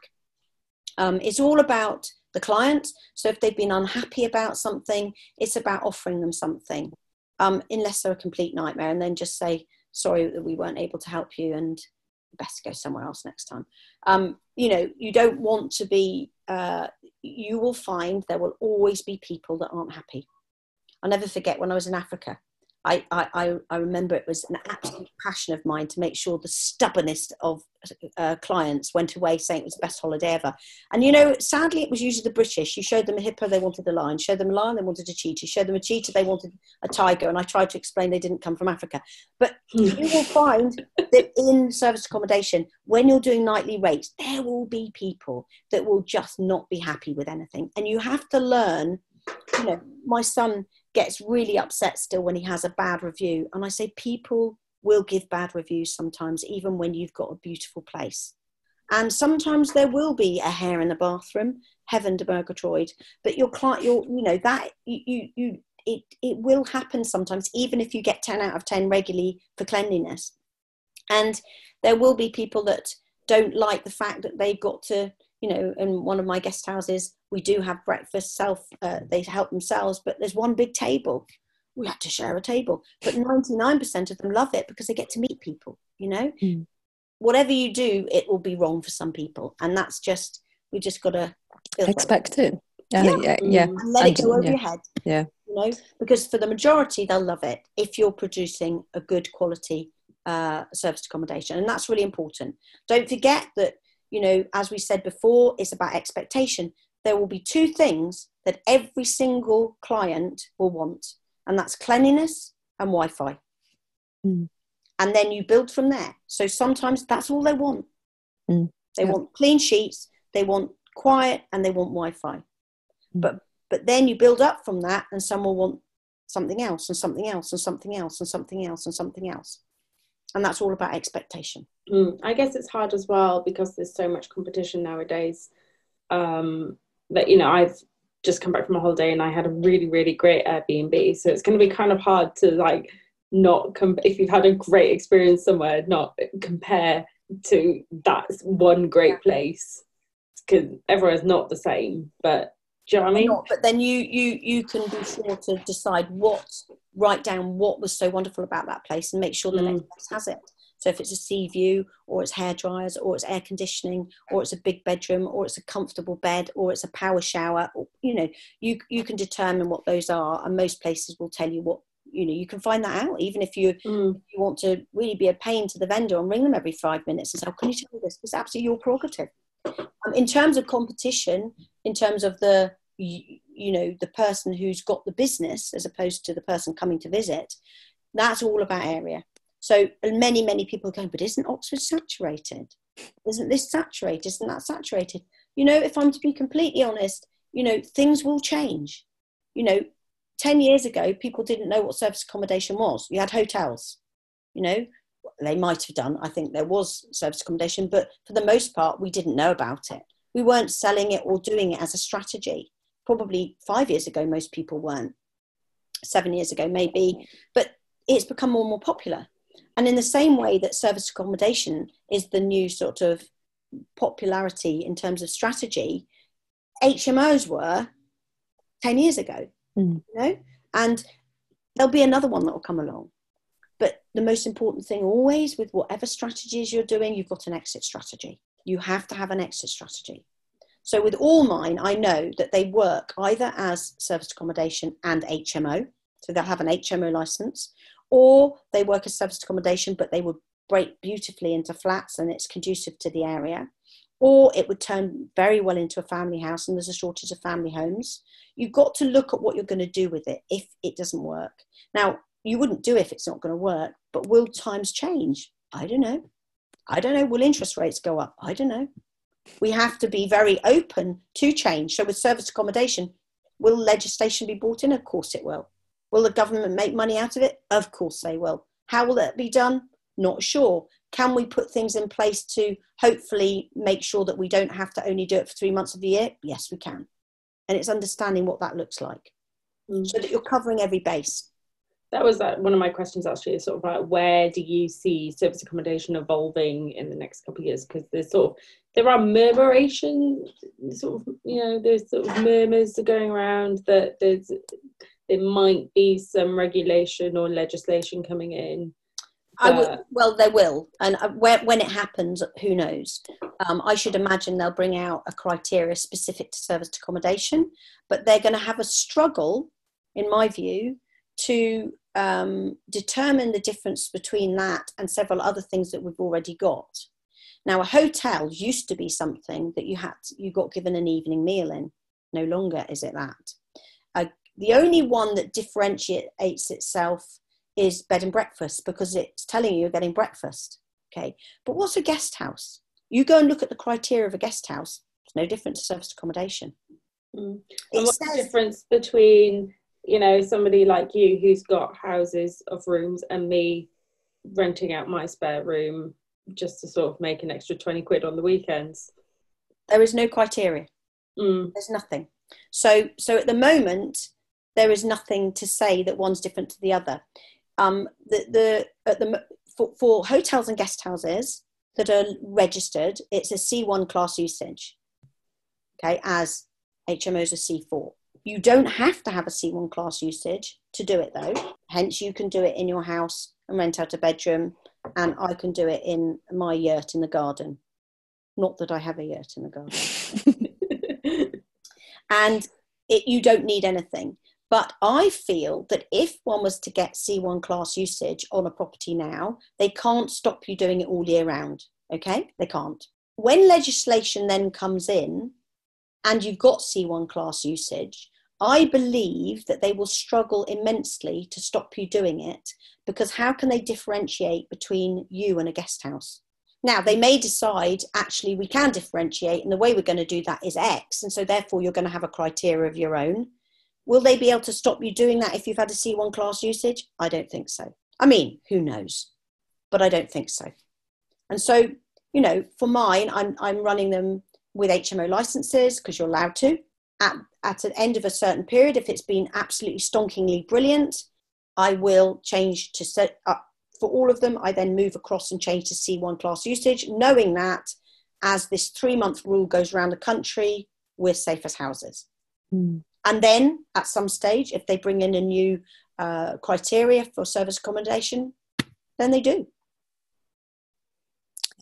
um, it's all about the client. So if they've been unhappy about something, it's about offering them something, um, unless they're a complete nightmare, and then just say, sorry that we weren't able to help you and best go somewhere else next time. Um, you know, you don't want to be, uh, you will find there will always be people that aren't happy. I'll never forget when I was in Africa I, I, I remember it was an absolute passion of mine to make sure the stubbornest of uh, clients went away saying it was the best holiday ever. And you know, sadly, it was usually the British. You showed them a hippo, they wanted a lion. Showed them a lion, they wanted a cheetah. Showed them a cheetah, they wanted a tiger. And I tried to explain they didn't come from Africa. But you will find that in service accommodation, when you're doing nightly rates, there will be people that will just not be happy with anything. And you have to learn you know, my son gets really upset still when he has a bad review. And I say, people will give bad reviews sometimes, even when you've got a beautiful place. And sometimes there will be a hair in the bathroom, heaven to Murgatroyd. But your client, your, you know, that you, you, it, it will happen sometimes, even if you get 10 out of 10 regularly for cleanliness. And there will be people that don't like the fact that they've got to you know, in one of my guest houses, we do have breakfast self, uh, they help themselves, but there's one big table. We had to share a table, but 99% of them love it because they get to meet people, you know. Mm. Whatever you do, it will be wrong for some people. And that's just, we just got to expect it. Yeah, yeah, yeah. yeah. And let and, it go over yeah. your head. Yeah. You know, because for the majority, they'll love it if you're producing a good quality uh, service accommodation. And that's really important. Don't forget that you know, as we said before, it's about expectation. There will be two things that every single client will want, and that's cleanliness and Wi Fi. Mm. And then you build from there. So sometimes that's all they want. Mm. They yeah. want clean sheets, they want quiet, and they want Wi Fi. Mm. But but then you build up from that, and some will want something else, and something else, and something else, and something else, and something else and that's all about expectation. Mm, i guess it's hard as well because there's so much competition nowadays um, that you know i've just come back from a holiday and i had a really really great airbnb. So it's going to be kind of hard to like not com- if you've had a great experience somewhere not compare to that one great place. Because everyone's not the same but do you know what I mean? Not, but then you you you can be sure to decide what write down what was so wonderful about that place and make sure the mm. next place has it. So if it's a sea view, or it's hair dryers, or it's air conditioning, or it's a big bedroom, or it's a comfortable bed, or it's a power shower, or, you know, you you can determine what those are, and most places will tell you what you know. You can find that out, even if you mm. if you want to really be a pain to the vendor and ring them every five minutes and say, "How can you tell me this?" It's absolutely your prerogative. Um, in terms of competition, in terms of the you, know the person who's got the business as opposed to the person coming to visit that's all about area. So many many people are going but isn't oxford saturated? Isn't this saturated? Isn't that saturated? You know if i'm to be completely honest you know things will change. You know 10 years ago people didn't know what service accommodation was. You had hotels you know? They might have done i think there was service accommodation but for the most part we didn't know about it. We weren't selling it or doing it as a strategy probably five years ago, most people weren't. Seven years ago, maybe. But it's become more and more popular. And in the same way that service accommodation is the new sort of popularity in terms of strategy, HMOs were 10 years ago, mm. you know? And there'll be another one that will come along. But the most important thing always with whatever strategies you're doing, you've got an exit strategy. You have to have an exit strategy. So with all mine, I know that they work either as service accommodation and HMO, so they'll have an HMO license, or they work as service accommodation, but they would break beautifully into flats and it's conducive to the area. Or it would turn very well into a family house, and there's a shortage of family homes. You've got to look at what you're going to do with it if it doesn't work. Now, you wouldn't do if it's not going to work, but will times change? I don't know. I don't know. Will interest rates go up? I don't know we have to be very open to change. So, with service accommodation, will legislation be brought in? Of course it will. Will the government make money out of it? Of course they will. How will that be done? Not sure. Can we put things in place to hopefully make sure that we don't have to only do it for three months of the year? Yes, we can. And it's understanding what that looks like mm. so that you're covering every base that was uh, one of my questions actually is sort of like where do you see service accommodation evolving in the next couple of years because there's sort of there are murmuration sort of you know there's sort of murmurs going around that there's there might be some regulation or legislation coming in I would, well, they will, and uh, when, when it happens, who knows? Um, I should imagine they'll bring out a criteria specific to service accommodation, but they're going to have a struggle, in my view, to um, determine the difference between that and several other things that we've already got. Now, a hotel used to be something that you had you got given an evening meal in. No longer is it that. Uh, the only one that differentiates itself is bed and breakfast because it's telling you you're getting breakfast. Okay, but what's a guest house? You go and look at the criteria of a guest house. It's no different to service accommodation. Mm. And what's says, the difference between you know somebody like you who's got houses of rooms and me renting out my spare room just to sort of make an extra 20 quid on the weekends. There is no criteria. Mm. there's nothing. So so at the moment there is nothing to say that one's different to the other. Um the the at the for, for hotels and guest houses that are registered it's a c1 class usage okay as hmos are c4 you don't have to have a C1 class usage to do it though. Hence, you can do it in your house and rent out a bedroom, and I can do it in my yurt in the garden. Not that I have a yurt in the garden. and it, you don't need anything. But I feel that if one was to get C1 class usage on a property now, they can't stop you doing it all year round. Okay? They can't. When legislation then comes in and you've got C1 class usage, I believe that they will struggle immensely to stop you doing it because how can they differentiate between you and a guest house? Now, they may decide actually we can differentiate, and the way we're going to do that is X, and so therefore you're going to have a criteria of your own. Will they be able to stop you doing that if you've had a C1 class usage? I don't think so. I mean, who knows? But I don't think so. And so, you know, for mine, I'm, I'm running them with HMO licenses because you're allowed to at, at an end of a certain period, if it's been absolutely stonkingly brilliant, I will change to set up for all of them. I then move across and change to C1 class usage, knowing that as this three month rule goes around the country, we're safe as houses. Mm. And then at some stage, if they bring in a new uh, criteria for service accommodation, then they do.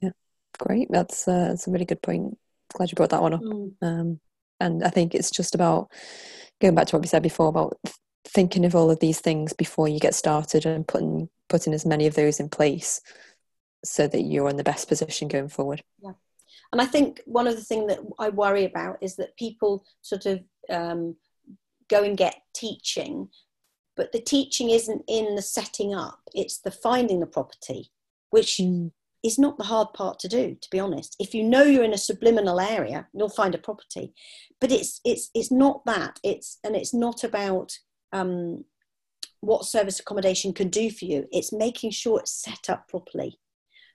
Yeah, great. That's, uh, that's a really good point. Glad you brought that one up. Mm. Um, and I think it's just about going back to what we said before about thinking of all of these things before you get started and putting putting as many of those in place so that you're in the best position going forward. Yeah. And I think one of the things that I worry about is that people sort of um, go and get teaching, but the teaching isn't in the setting up, it's the finding the property, which mm is not the hard part to do to be honest if you know you're in a subliminal area you'll find a property but it's it's it's not that it's and it's not about um, what service accommodation can do for you it's making sure it's set up properly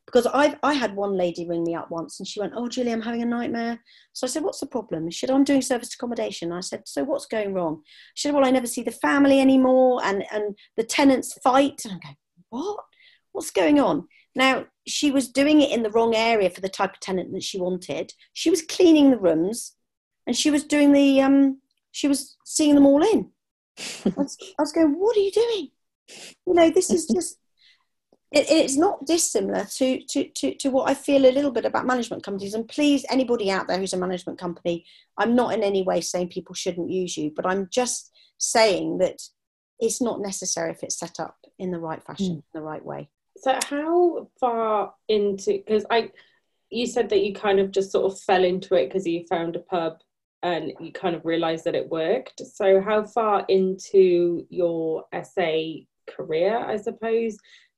because I I had one lady ring me up once and she went, "Oh, Julie, I'm having a nightmare." So I said, "What's the problem?" She said, "I'm doing service accommodation." I said, "So what's going wrong?" She said, "Well, I never see the family anymore, and and the tenants fight." And I'm going, "What? What's going on?" Now, she was doing it in the wrong area for the type of tenant that she wanted. She was cleaning the rooms and she was doing the, um, she was seeing them all in. I, was, I was going, what are you doing? You know, this is just, it, it's not dissimilar to, to, to, to what I feel a little bit about management companies. And please, anybody out there who's a management company, I'm not in any way saying people shouldn't use you, but I'm just saying that it's not necessary if it's set up in the right fashion, mm. the right way. So how far into because I you said that you kind of just sort of fell into it because you found a pub and you kind of realized that it worked. So how far into your SA career, I suppose,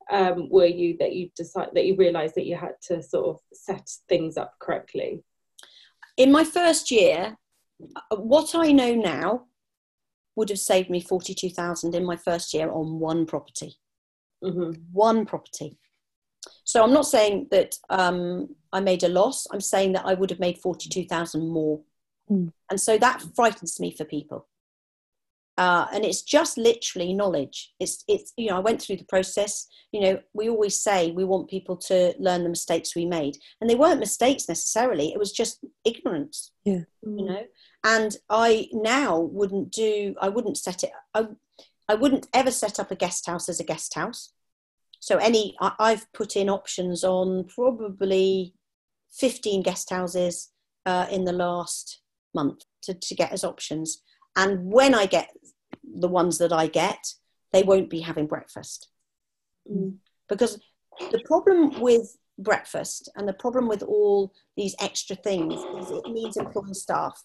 um, were you that you decided that you realized that you had to sort of set things up correctly? In my first year, what I know now would have saved me 42,000 in my first year on one property mm-hmm. one property. So I'm not saying that um, I made a loss. I'm saying that I would have made 42,000 more. Mm. And so that frightens me for people. Uh, and it's just literally knowledge. It's, it's, you know, I went through the process. You know, we always say we want people to learn the mistakes we made. And they weren't mistakes necessarily, it was just ignorance. Yeah. You know, and I now wouldn't do, I wouldn't set it, I, I wouldn't ever set up a guest house as a guest house. So any I, have put in options on probably 15 guest houses uh, in the last month to, to get as options. And when I get the ones that I get, they won't be having breakfast. Mm. Because the problem with breakfast and the problem with all these extra things is it means employing staff.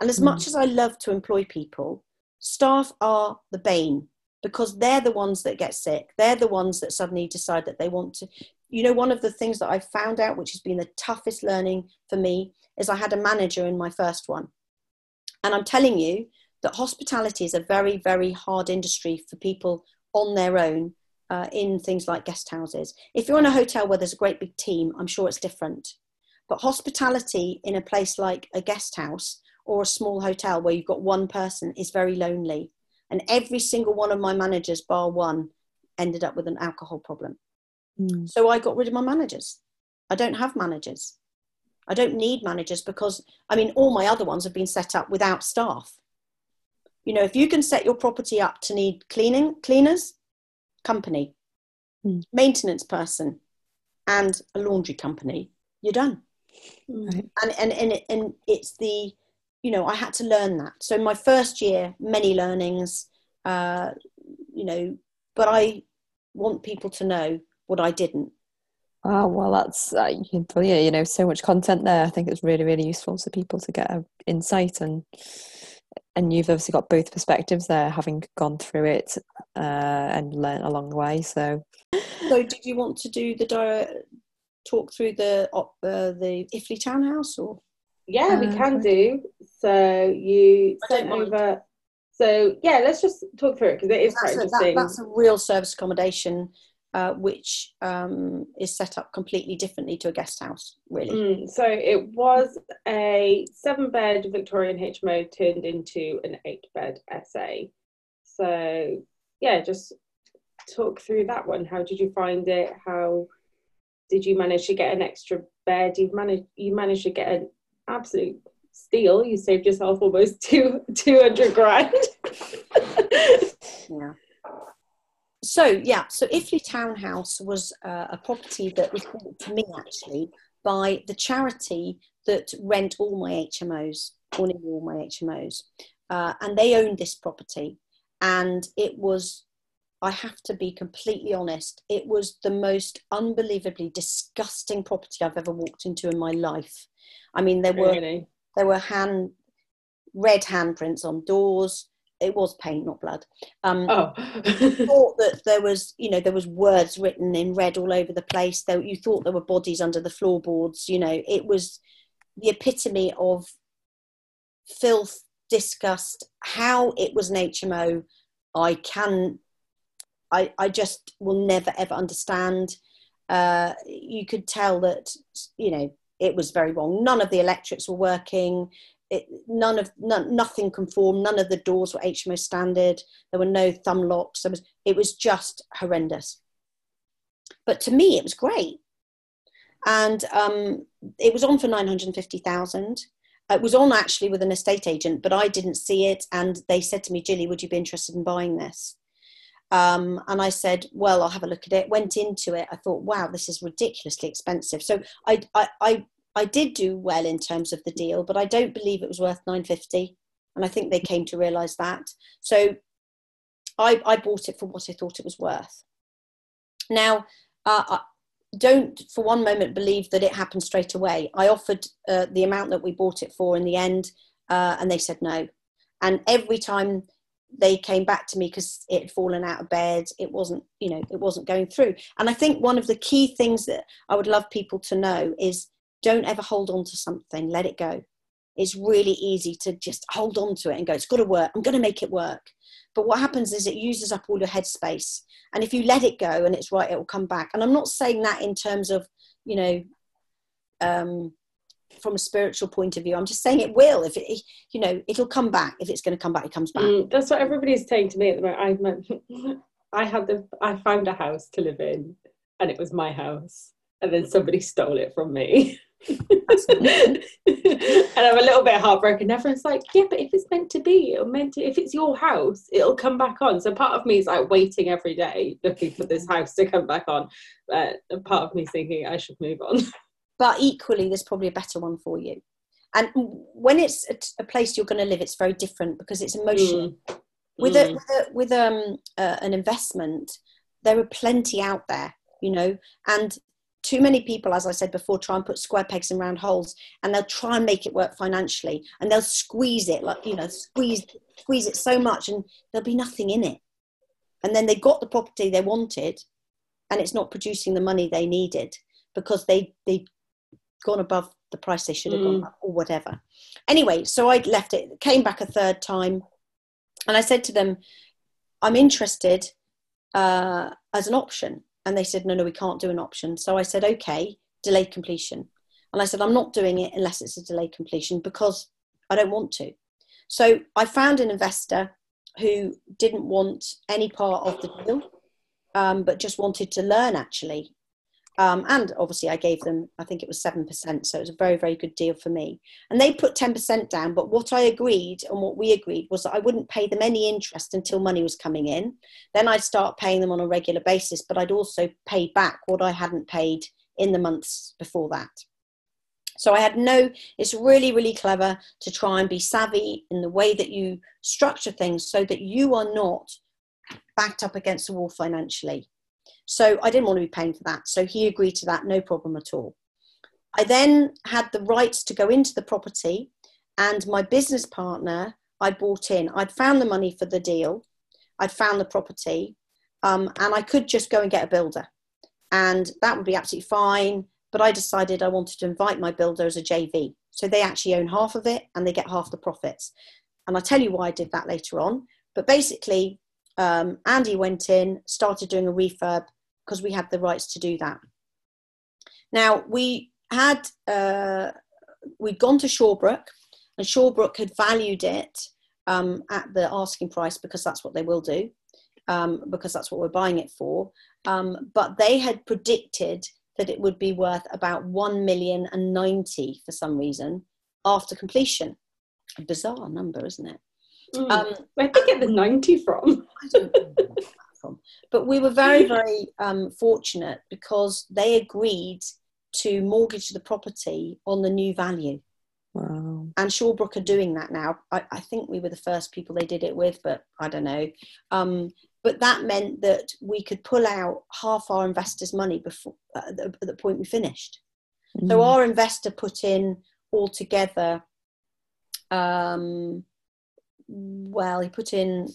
And as mm. much as I love to employ people, staff are the bane because they're the ones that get sick. They're the ones that suddenly decide that they want to. You know, one of the things that I found out, which has been the toughest learning for me, is I had a manager in my first one. And I'm telling you that hospitality is a very, very hard industry for people on their own uh, in things like guest houses. If you're in a hotel where there's a great big team, I'm sure it's different. But hospitality in a place like a guest house or a small hotel where you've got one person is very lonely. And every single one of my managers, bar one, ended up with an alcohol problem. Mm. So I got rid of my managers. I don't have managers. I don't need managers because, I mean, all my other ones have been set up without staff. You know, if you can set your property up to need cleaning, cleaners, company, mm. maintenance person, and a laundry company, you're done. Right. And, and, and, it, and it's the, you know, I had to learn that. So my first year, many learnings, uh, you know, but I want people to know what I didn't. Oh well, that's uh, brilliant. You know, so much content there. I think it's really, really useful for people to get an insight and and you've obviously got both perspectives there, having gone through it uh, and learned along the way. So, so did you want to do the di- talk through the uh, the Iffley townhouse or? Yeah, we uh, can do. So you sent over. So yeah, let's just talk through it because it is quite interesting. That, that's a real service accommodation uh, which um, is set up completely differently to a guest house, really. Mm, so it was a seven bed Victorian HMO turned into an eight bed SA. So, yeah, just talk through that one. How did you find it? How did you manage to get an extra bed? You've managed, you managed to get an absolute steal. You saved yourself almost two, 200 grand. yeah so yeah, so Iffley Townhouse was uh, a property that was bought to me actually by the charity that rent all my HMOs, nearly all my HMOs, uh, and they owned this property, and it was. I have to be completely honest. It was the most unbelievably disgusting property I've ever walked into in my life. I mean, there were really? there were hand red handprints on doors it was paint, not blood. Um, oh. thought that there was, you know, there was words written in red all over the place. There, you thought there were bodies under the floorboards. You know, it was the epitome of filth, disgust. How it was an HMO, I can, I, I just will never ever understand. Uh, you could tell that, you know, it was very wrong. None of the electrics were working it, none of none, nothing conformed. None of the doors were HMO standard. There were no thumb locks. There was it was just horrendous. But to me, it was great, and um, it was on for nine hundred fifty thousand. It was on actually with an estate agent, but I didn't see it, and they said to me, "Gillie, would you be interested in buying this?" Um, and I said, "Well, I'll have a look at it." Went into it. I thought, "Wow, this is ridiculously expensive." So I, I, I I did do well in terms of the deal, but I don't believe it was worth 950. And I think they came to realize that. So I, I bought it for what I thought it was worth. Now, uh, don't for one moment believe that it happened straight away. I offered uh, the amount that we bought it for in the end, uh, and they said no. And every time they came back to me because it had fallen out of bed, it wasn't, you know, it wasn't going through. And I think one of the key things that I would love people to know is don't ever hold on to something, let it go. It's really easy to just hold on to it and go, it's got to work, I'm going to make it work. But what happens is it uses up all your headspace. And if you let it go and it's right, it will come back. And I'm not saying that in terms of, you know, um, from a spiritual point of view. I'm just saying it will. If it, you know, it'll come back. If it's going to come back, it comes back. Mm, that's what everybody's saying to me at the moment. I, I had the, I found a house to live in, and it was my house, and then somebody stole it from me. and I'm a little bit heartbroken. Everyone's like, yeah, but if it's meant to be, it'll meant to. If it's your house, it'll come back on. So part of me is like waiting every day, looking for this house to come back on. But part of me thinking I should move on. But equally, there's probably a better one for you. And when it's a, place you're going to live, it's very different because it's emotional. Mm. With mm. a with, a, with um uh, an investment, there are plenty out there, you know, and too many people, as I said before, try and put square pegs in round holes, and they'll try and make it work financially, and they'll squeeze it like you know, squeeze squeeze it so much, and there'll be nothing in it. And then they got the property they wanted, and it's not producing the money they needed because they they gone above the price they should have mm. gone up or whatever. Anyway, so I left it, came back a third time, and I said to them, I'm interested uh, as an option. And they said, no, no, we can't do an option. So I said, okay, delayed completion. And I said, I'm not doing it unless it's a delayed completion because I don't want to. So I found an investor who didn't want any part of the deal, um, but just wanted to learn actually um, and obviously, I gave them, I think it was 7%. So it was a very, very good deal for me. And they put 10% down. But what I agreed and what we agreed was that I wouldn't pay them any interest until money was coming in. Then I'd start paying them on a regular basis. But I'd also pay back what I hadn't paid in the months before that. So I had no, it's really, really clever to try and be savvy in the way that you structure things so that you are not backed up against the wall financially. So I didn't want to be paying for that. So he agreed to that, no problem at all. I then had the rights to go into the property, and my business partner I bought in. I'd found the money for the deal, I'd found the property, um, and I could just go and get a builder, and that would be absolutely fine. But I decided I wanted to invite my builder as a JV. So they actually own half of it and they get half the profits. And I'll tell you why I did that later on. But basically, um, Andy went in, started doing a refurb, because we had the rights to do that. Now we had uh, we'd gone to Shawbrook, and Shawbrook had valued it um, at the asking price because that's what they will do, um, because that's what we're buying it for. Um, but they had predicted that it would be worth about one million and ninety for some reason after completion. A bizarre number, isn't it? Mm. Where did they get the ninety from? But we were very, very um, fortunate because they agreed to mortgage the property on the new value. Wow. And Shawbrook are doing that now. I, I, think we were the first people they did it with, but I don't know. Um, but that meant that we could pull out half our investors' money before uh, the, at the point we finished. Mm. So our investor put in altogether um, well, he put in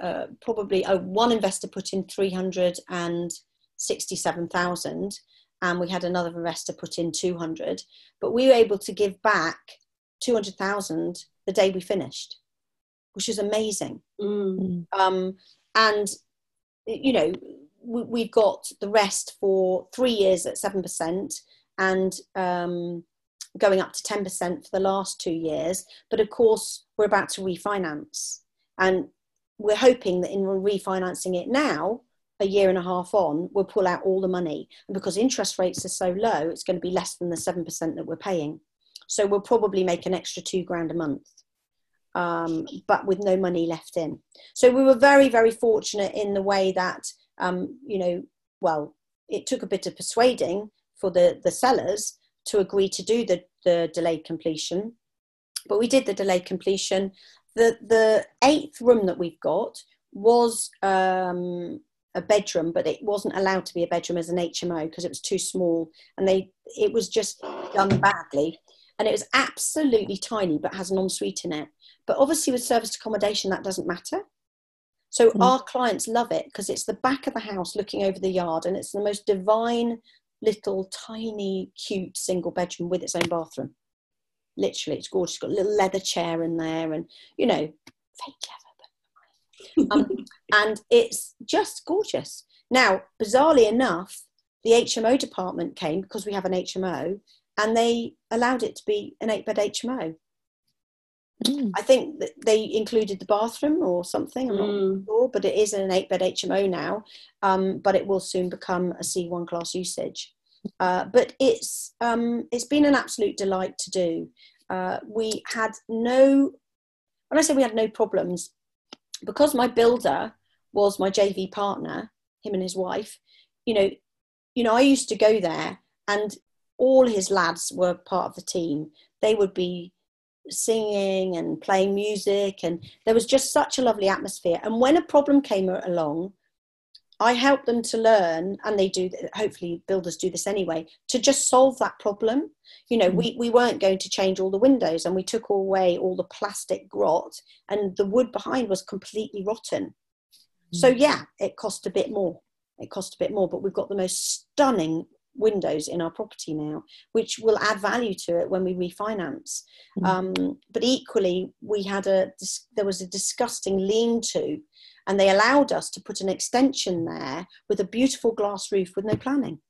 uh, probably uh, one investor put in 367,000 and we had another investor put in 200 but we were able to give back 200,000 the day we finished which is amazing. Mm. um, and you know we, we've got the rest for three years at 7% and um, going up to 10% for the last two years. But of course, we're about to refinance. And we're hoping that in refinancing it now, a year and a half on, we'll pull out all the money. And because interest rates are so low, it's going to be less than the 7% that we're paying. So we'll probably make an extra two grand a month, um, but with no money left in. So we were very, very fortunate in the way that, um, you know, well, it took a bit of persuading for the, the sellers, to agree to do the, the delayed completion. But we did the delayed completion. The, the eighth room that we've got was um, a bedroom, but it wasn't allowed to be a bedroom as an HMO because it was too small, and they it was just done badly, and it was absolutely tiny, but has an ensuite in it. But obviously, with serviced accommodation, that doesn't matter. So mm. our clients love it because it's the back of the house looking over the yard, and it's the most divine little tiny cute single bedroom with its own bathroom. Literally it's gorgeous. It's got a little leather chair in there and you know fake clever um, and it's just gorgeous. Now bizarrely enough the hmo department came because we have an hmo and they allowed it to be an eight bed hmo Mm. I think that they included the bathroom or something. I'm mm. not sure, but it is an eight bed HMO now. Um, but it will soon become a C1 class usage. Uh, but it's um, it's been an absolute delight to do. Uh, we had no, when I say we had no problems, because my builder was my JV partner, him and his wife. You know, you know, I used to go there, and all his lads were part of the team. They would be singing and playing music and there was just such a lovely atmosphere and when a problem came along i helped them to learn and they do hopefully builders do this anyway to just solve that problem you know mm. we, we weren't going to change all the windows and we took away all the plastic grot and the wood behind was completely rotten mm. so yeah it cost a bit more it cost a bit more but we've got the most stunning windows in our property now, which will add value to it when we refinance. Mm. Um, but equally, we had a there was a disgusting lean-to, and they allowed us to put an extension there with a beautiful glass roof with no planning.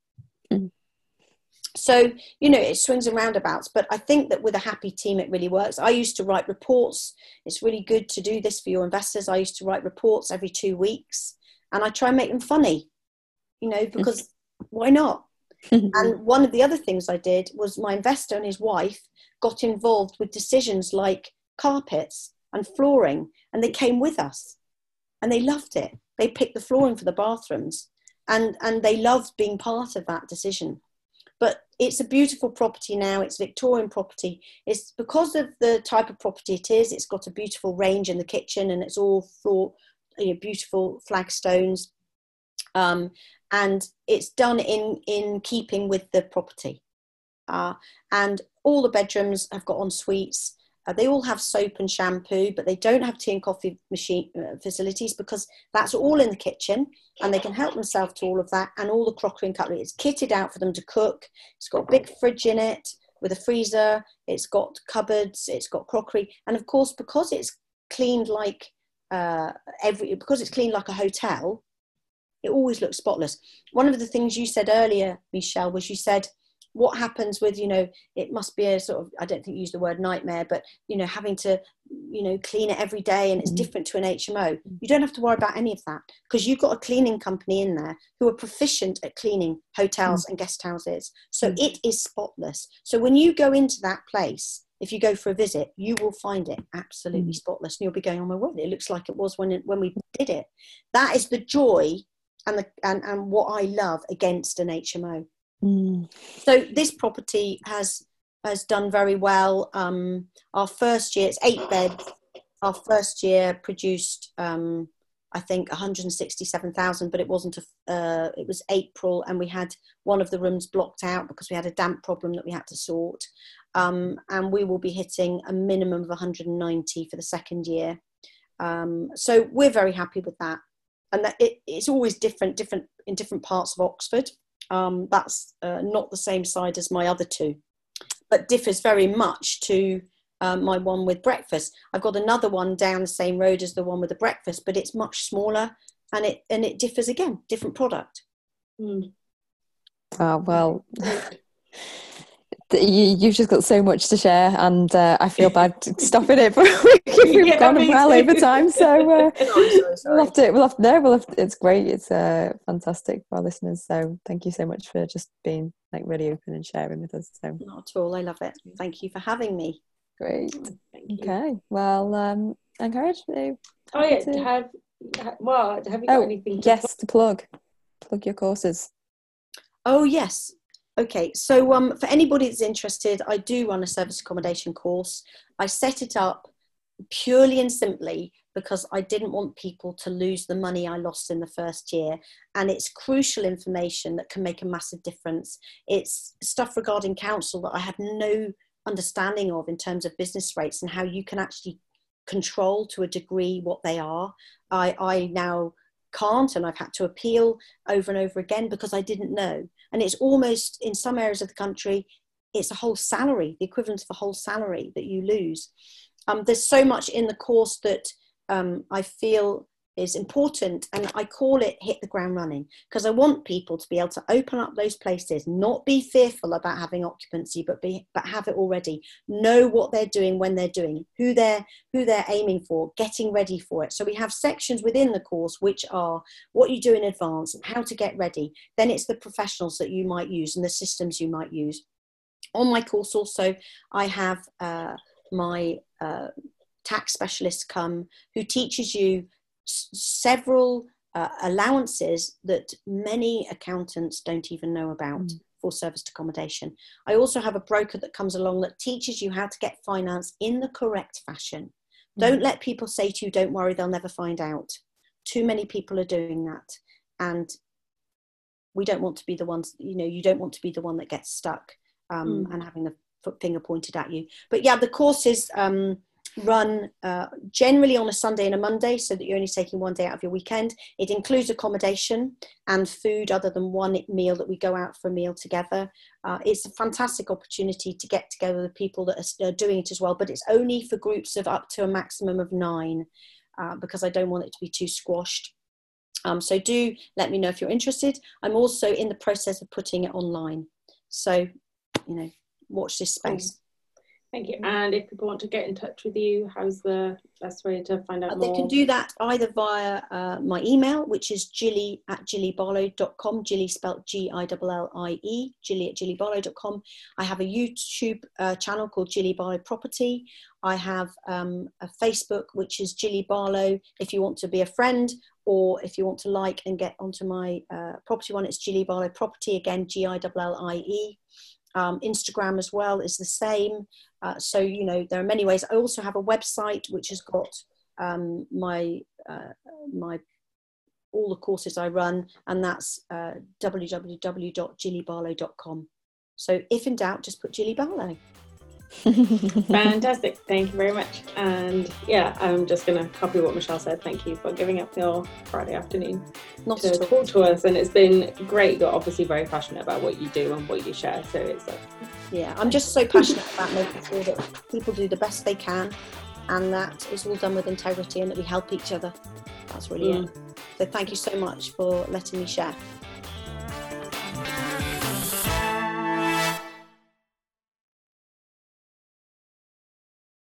Mm. So you know it swings and roundabouts, but I think that with a happy team it really works. I used to write reports. It's really good to do this for your investors. I used to write reports every two weeks, and I try and make them funny. You know because why not? And one of the other things I did was my investor and his wife got involved with decisions like carpets and flooring, and they came with us and they loved it. They picked the flooring for the bathrooms and, and they loved being part of that decision. But it's a beautiful property now, it's Victorian property. It's because of the type of property it is, it's got a beautiful range in the kitchen and it's all floor, you know, beautiful flagstones. Um, and it's done in in keeping with the property. Uh, and all the bedrooms have got en suites. Uh, they all have soap and shampoo but they don't have tea and coffee machine uh, facilities because that's all in the kitchen and they can help themselves to all of that. And all the crockery and cutlery it's kitted out for them to cook. It's got a big fridge in it with a freezer. It's got cupboards. It's got crockery. And of course because it's cleaned like uh, every because it's cleaned like a hotel it always looks spotless. One of the things you said earlier, Michelle, was you said, what happens with, you know, it must be a sort of, I don't think you use the word nightmare, but, you know, having to, you know, clean it every day and it's mm-hmm. different to an HMO. You don't have to worry about any of that because you've got a cleaning company in there who are proficient at cleaning hotels mm-hmm. and guest houses. So mm-hmm. it is spotless. So when you go into that place, if you go for a visit, you will find it absolutely mm. spotless, and you'll be going, "Oh my word! It looks like it was when it, when we did it." That is the joy and the and, and what I love against an HMO. Mm. So this property has has done very well. Um, our first year, it's eight beds. Our first year produced, um, I think, 167,000, but it wasn't a. Uh, it was April, and we had one of the rooms blocked out because we had a damp problem that we had to sort. Um, and we will be hitting a minimum of 190 for the second year. Um, so we're very happy with that and that it, it's always different, different in different parts of Oxford. Um, that's uh, not the same side as my other two, but differs very much to um, my one with breakfast. I've got another one down the same road as the one with the breakfast, but it's much smaller and it and it differs again, different product. Mm. Oh well. you, have just got so much to share, and uh, I feel bad stopping it, but we've yeah, gone well too. over time. So uh, oh, we'll have to, we'll have to, no, we'll have to, it's great. It's uh, fantastic for our listeners. So thank you so much for just being like really open and sharing with us. So not at all. I love it. Thank you for having me. Great. Okay. Well, um, encourage you. Oh yeah. To... Have well, have you got oh, anything? To yes, to plug. Plug your courses. Oh yes, Okay, so um, for anybody that's interested, I do run a service accommodation course. I set it up purely and simply because I didn't want people to lose the money I lost in the first year. And it's crucial information that can make a massive difference. It's stuff regarding council that I had no understanding of in terms of business rates and how you can actually control to a degree what they are. I, I now can't and I've had to appeal over and over again because I didn't know. And it's almost in some areas of the country, it's a whole salary, the equivalent of a whole salary that you lose. Um, there's so much in the course that um, I feel is important and i call it hit the ground running because i want people to be able to open up those places not be fearful about having occupancy but be but have it already. Know what they're doing when they're doing who they're who they're aiming for getting ready for it. So we have sections within the course which are what you do in advance and how to get ready. Then it's the professionals that you might use and the systems you might use. On my course also i have uh, my uh, tax specialist come who teaches you several uh, allowances that many accountants don't even know about mm. for serviced accommodation. I also have a broker that comes along that teaches you how to get finance in the correct fashion. Mm. Don't let people say to you, don't worry, they'll never find out. Too many people are doing that. And we don't want to be the ones, you know, you don't want to be the one that gets stuck um, mm. and having the finger pointed at you. But yeah, the course is um, run uh, generally on a Sunday and a Monday so that you're only taking one day out of your weekend. It includes accommodation and food other than one meal that we go out for a meal together. Uh, it's a fantastic opportunity to get together with people that are, doing it as well, but it's only for groups of up to a maximum of nine uh, because I don't want it to be too squashed. Um, so do let me know if you're interested. I'm also in the process of putting it online. So, you know, watch this space. Thank you. And if people want to get in touch with you, how's the best way to find out uh? They can do that either via uh, my email, which is gillie at gilliebarlow.com, gillie spelled G-I-L-L-I-E, gillie at gilliebarlow.com. I have a YouTube uh, channel called Gillie Barlow Property. I have um, a Facebook, which is Gillie Barlow. If you want to be a friend or if you want to like and get onto my uh, property one, it's Gillie Barlow Property, again, G-I-L-L-I-E. Um, Instagram as well is the same. Uh, so, you know, there are many ways. I also have a website which has got um, my, uh, my, all the courses I run, and that's uh, www.gilliebarlow.com. So, if in doubt, just put Gillie Barlow. Fantastic. Thank you very much. And yeah, I'm just going to copy what Michelle said. Thank you for giving up your Friday afternoon Not to talk to us. And it's been great. You're obviously very passionate about what you do and what you share. So it's a... yeah, I'm just so passionate about making sure that people do the best they can and that it's all done with integrity and that we help each other. That's really mm. it. So thank you so much for letting me share.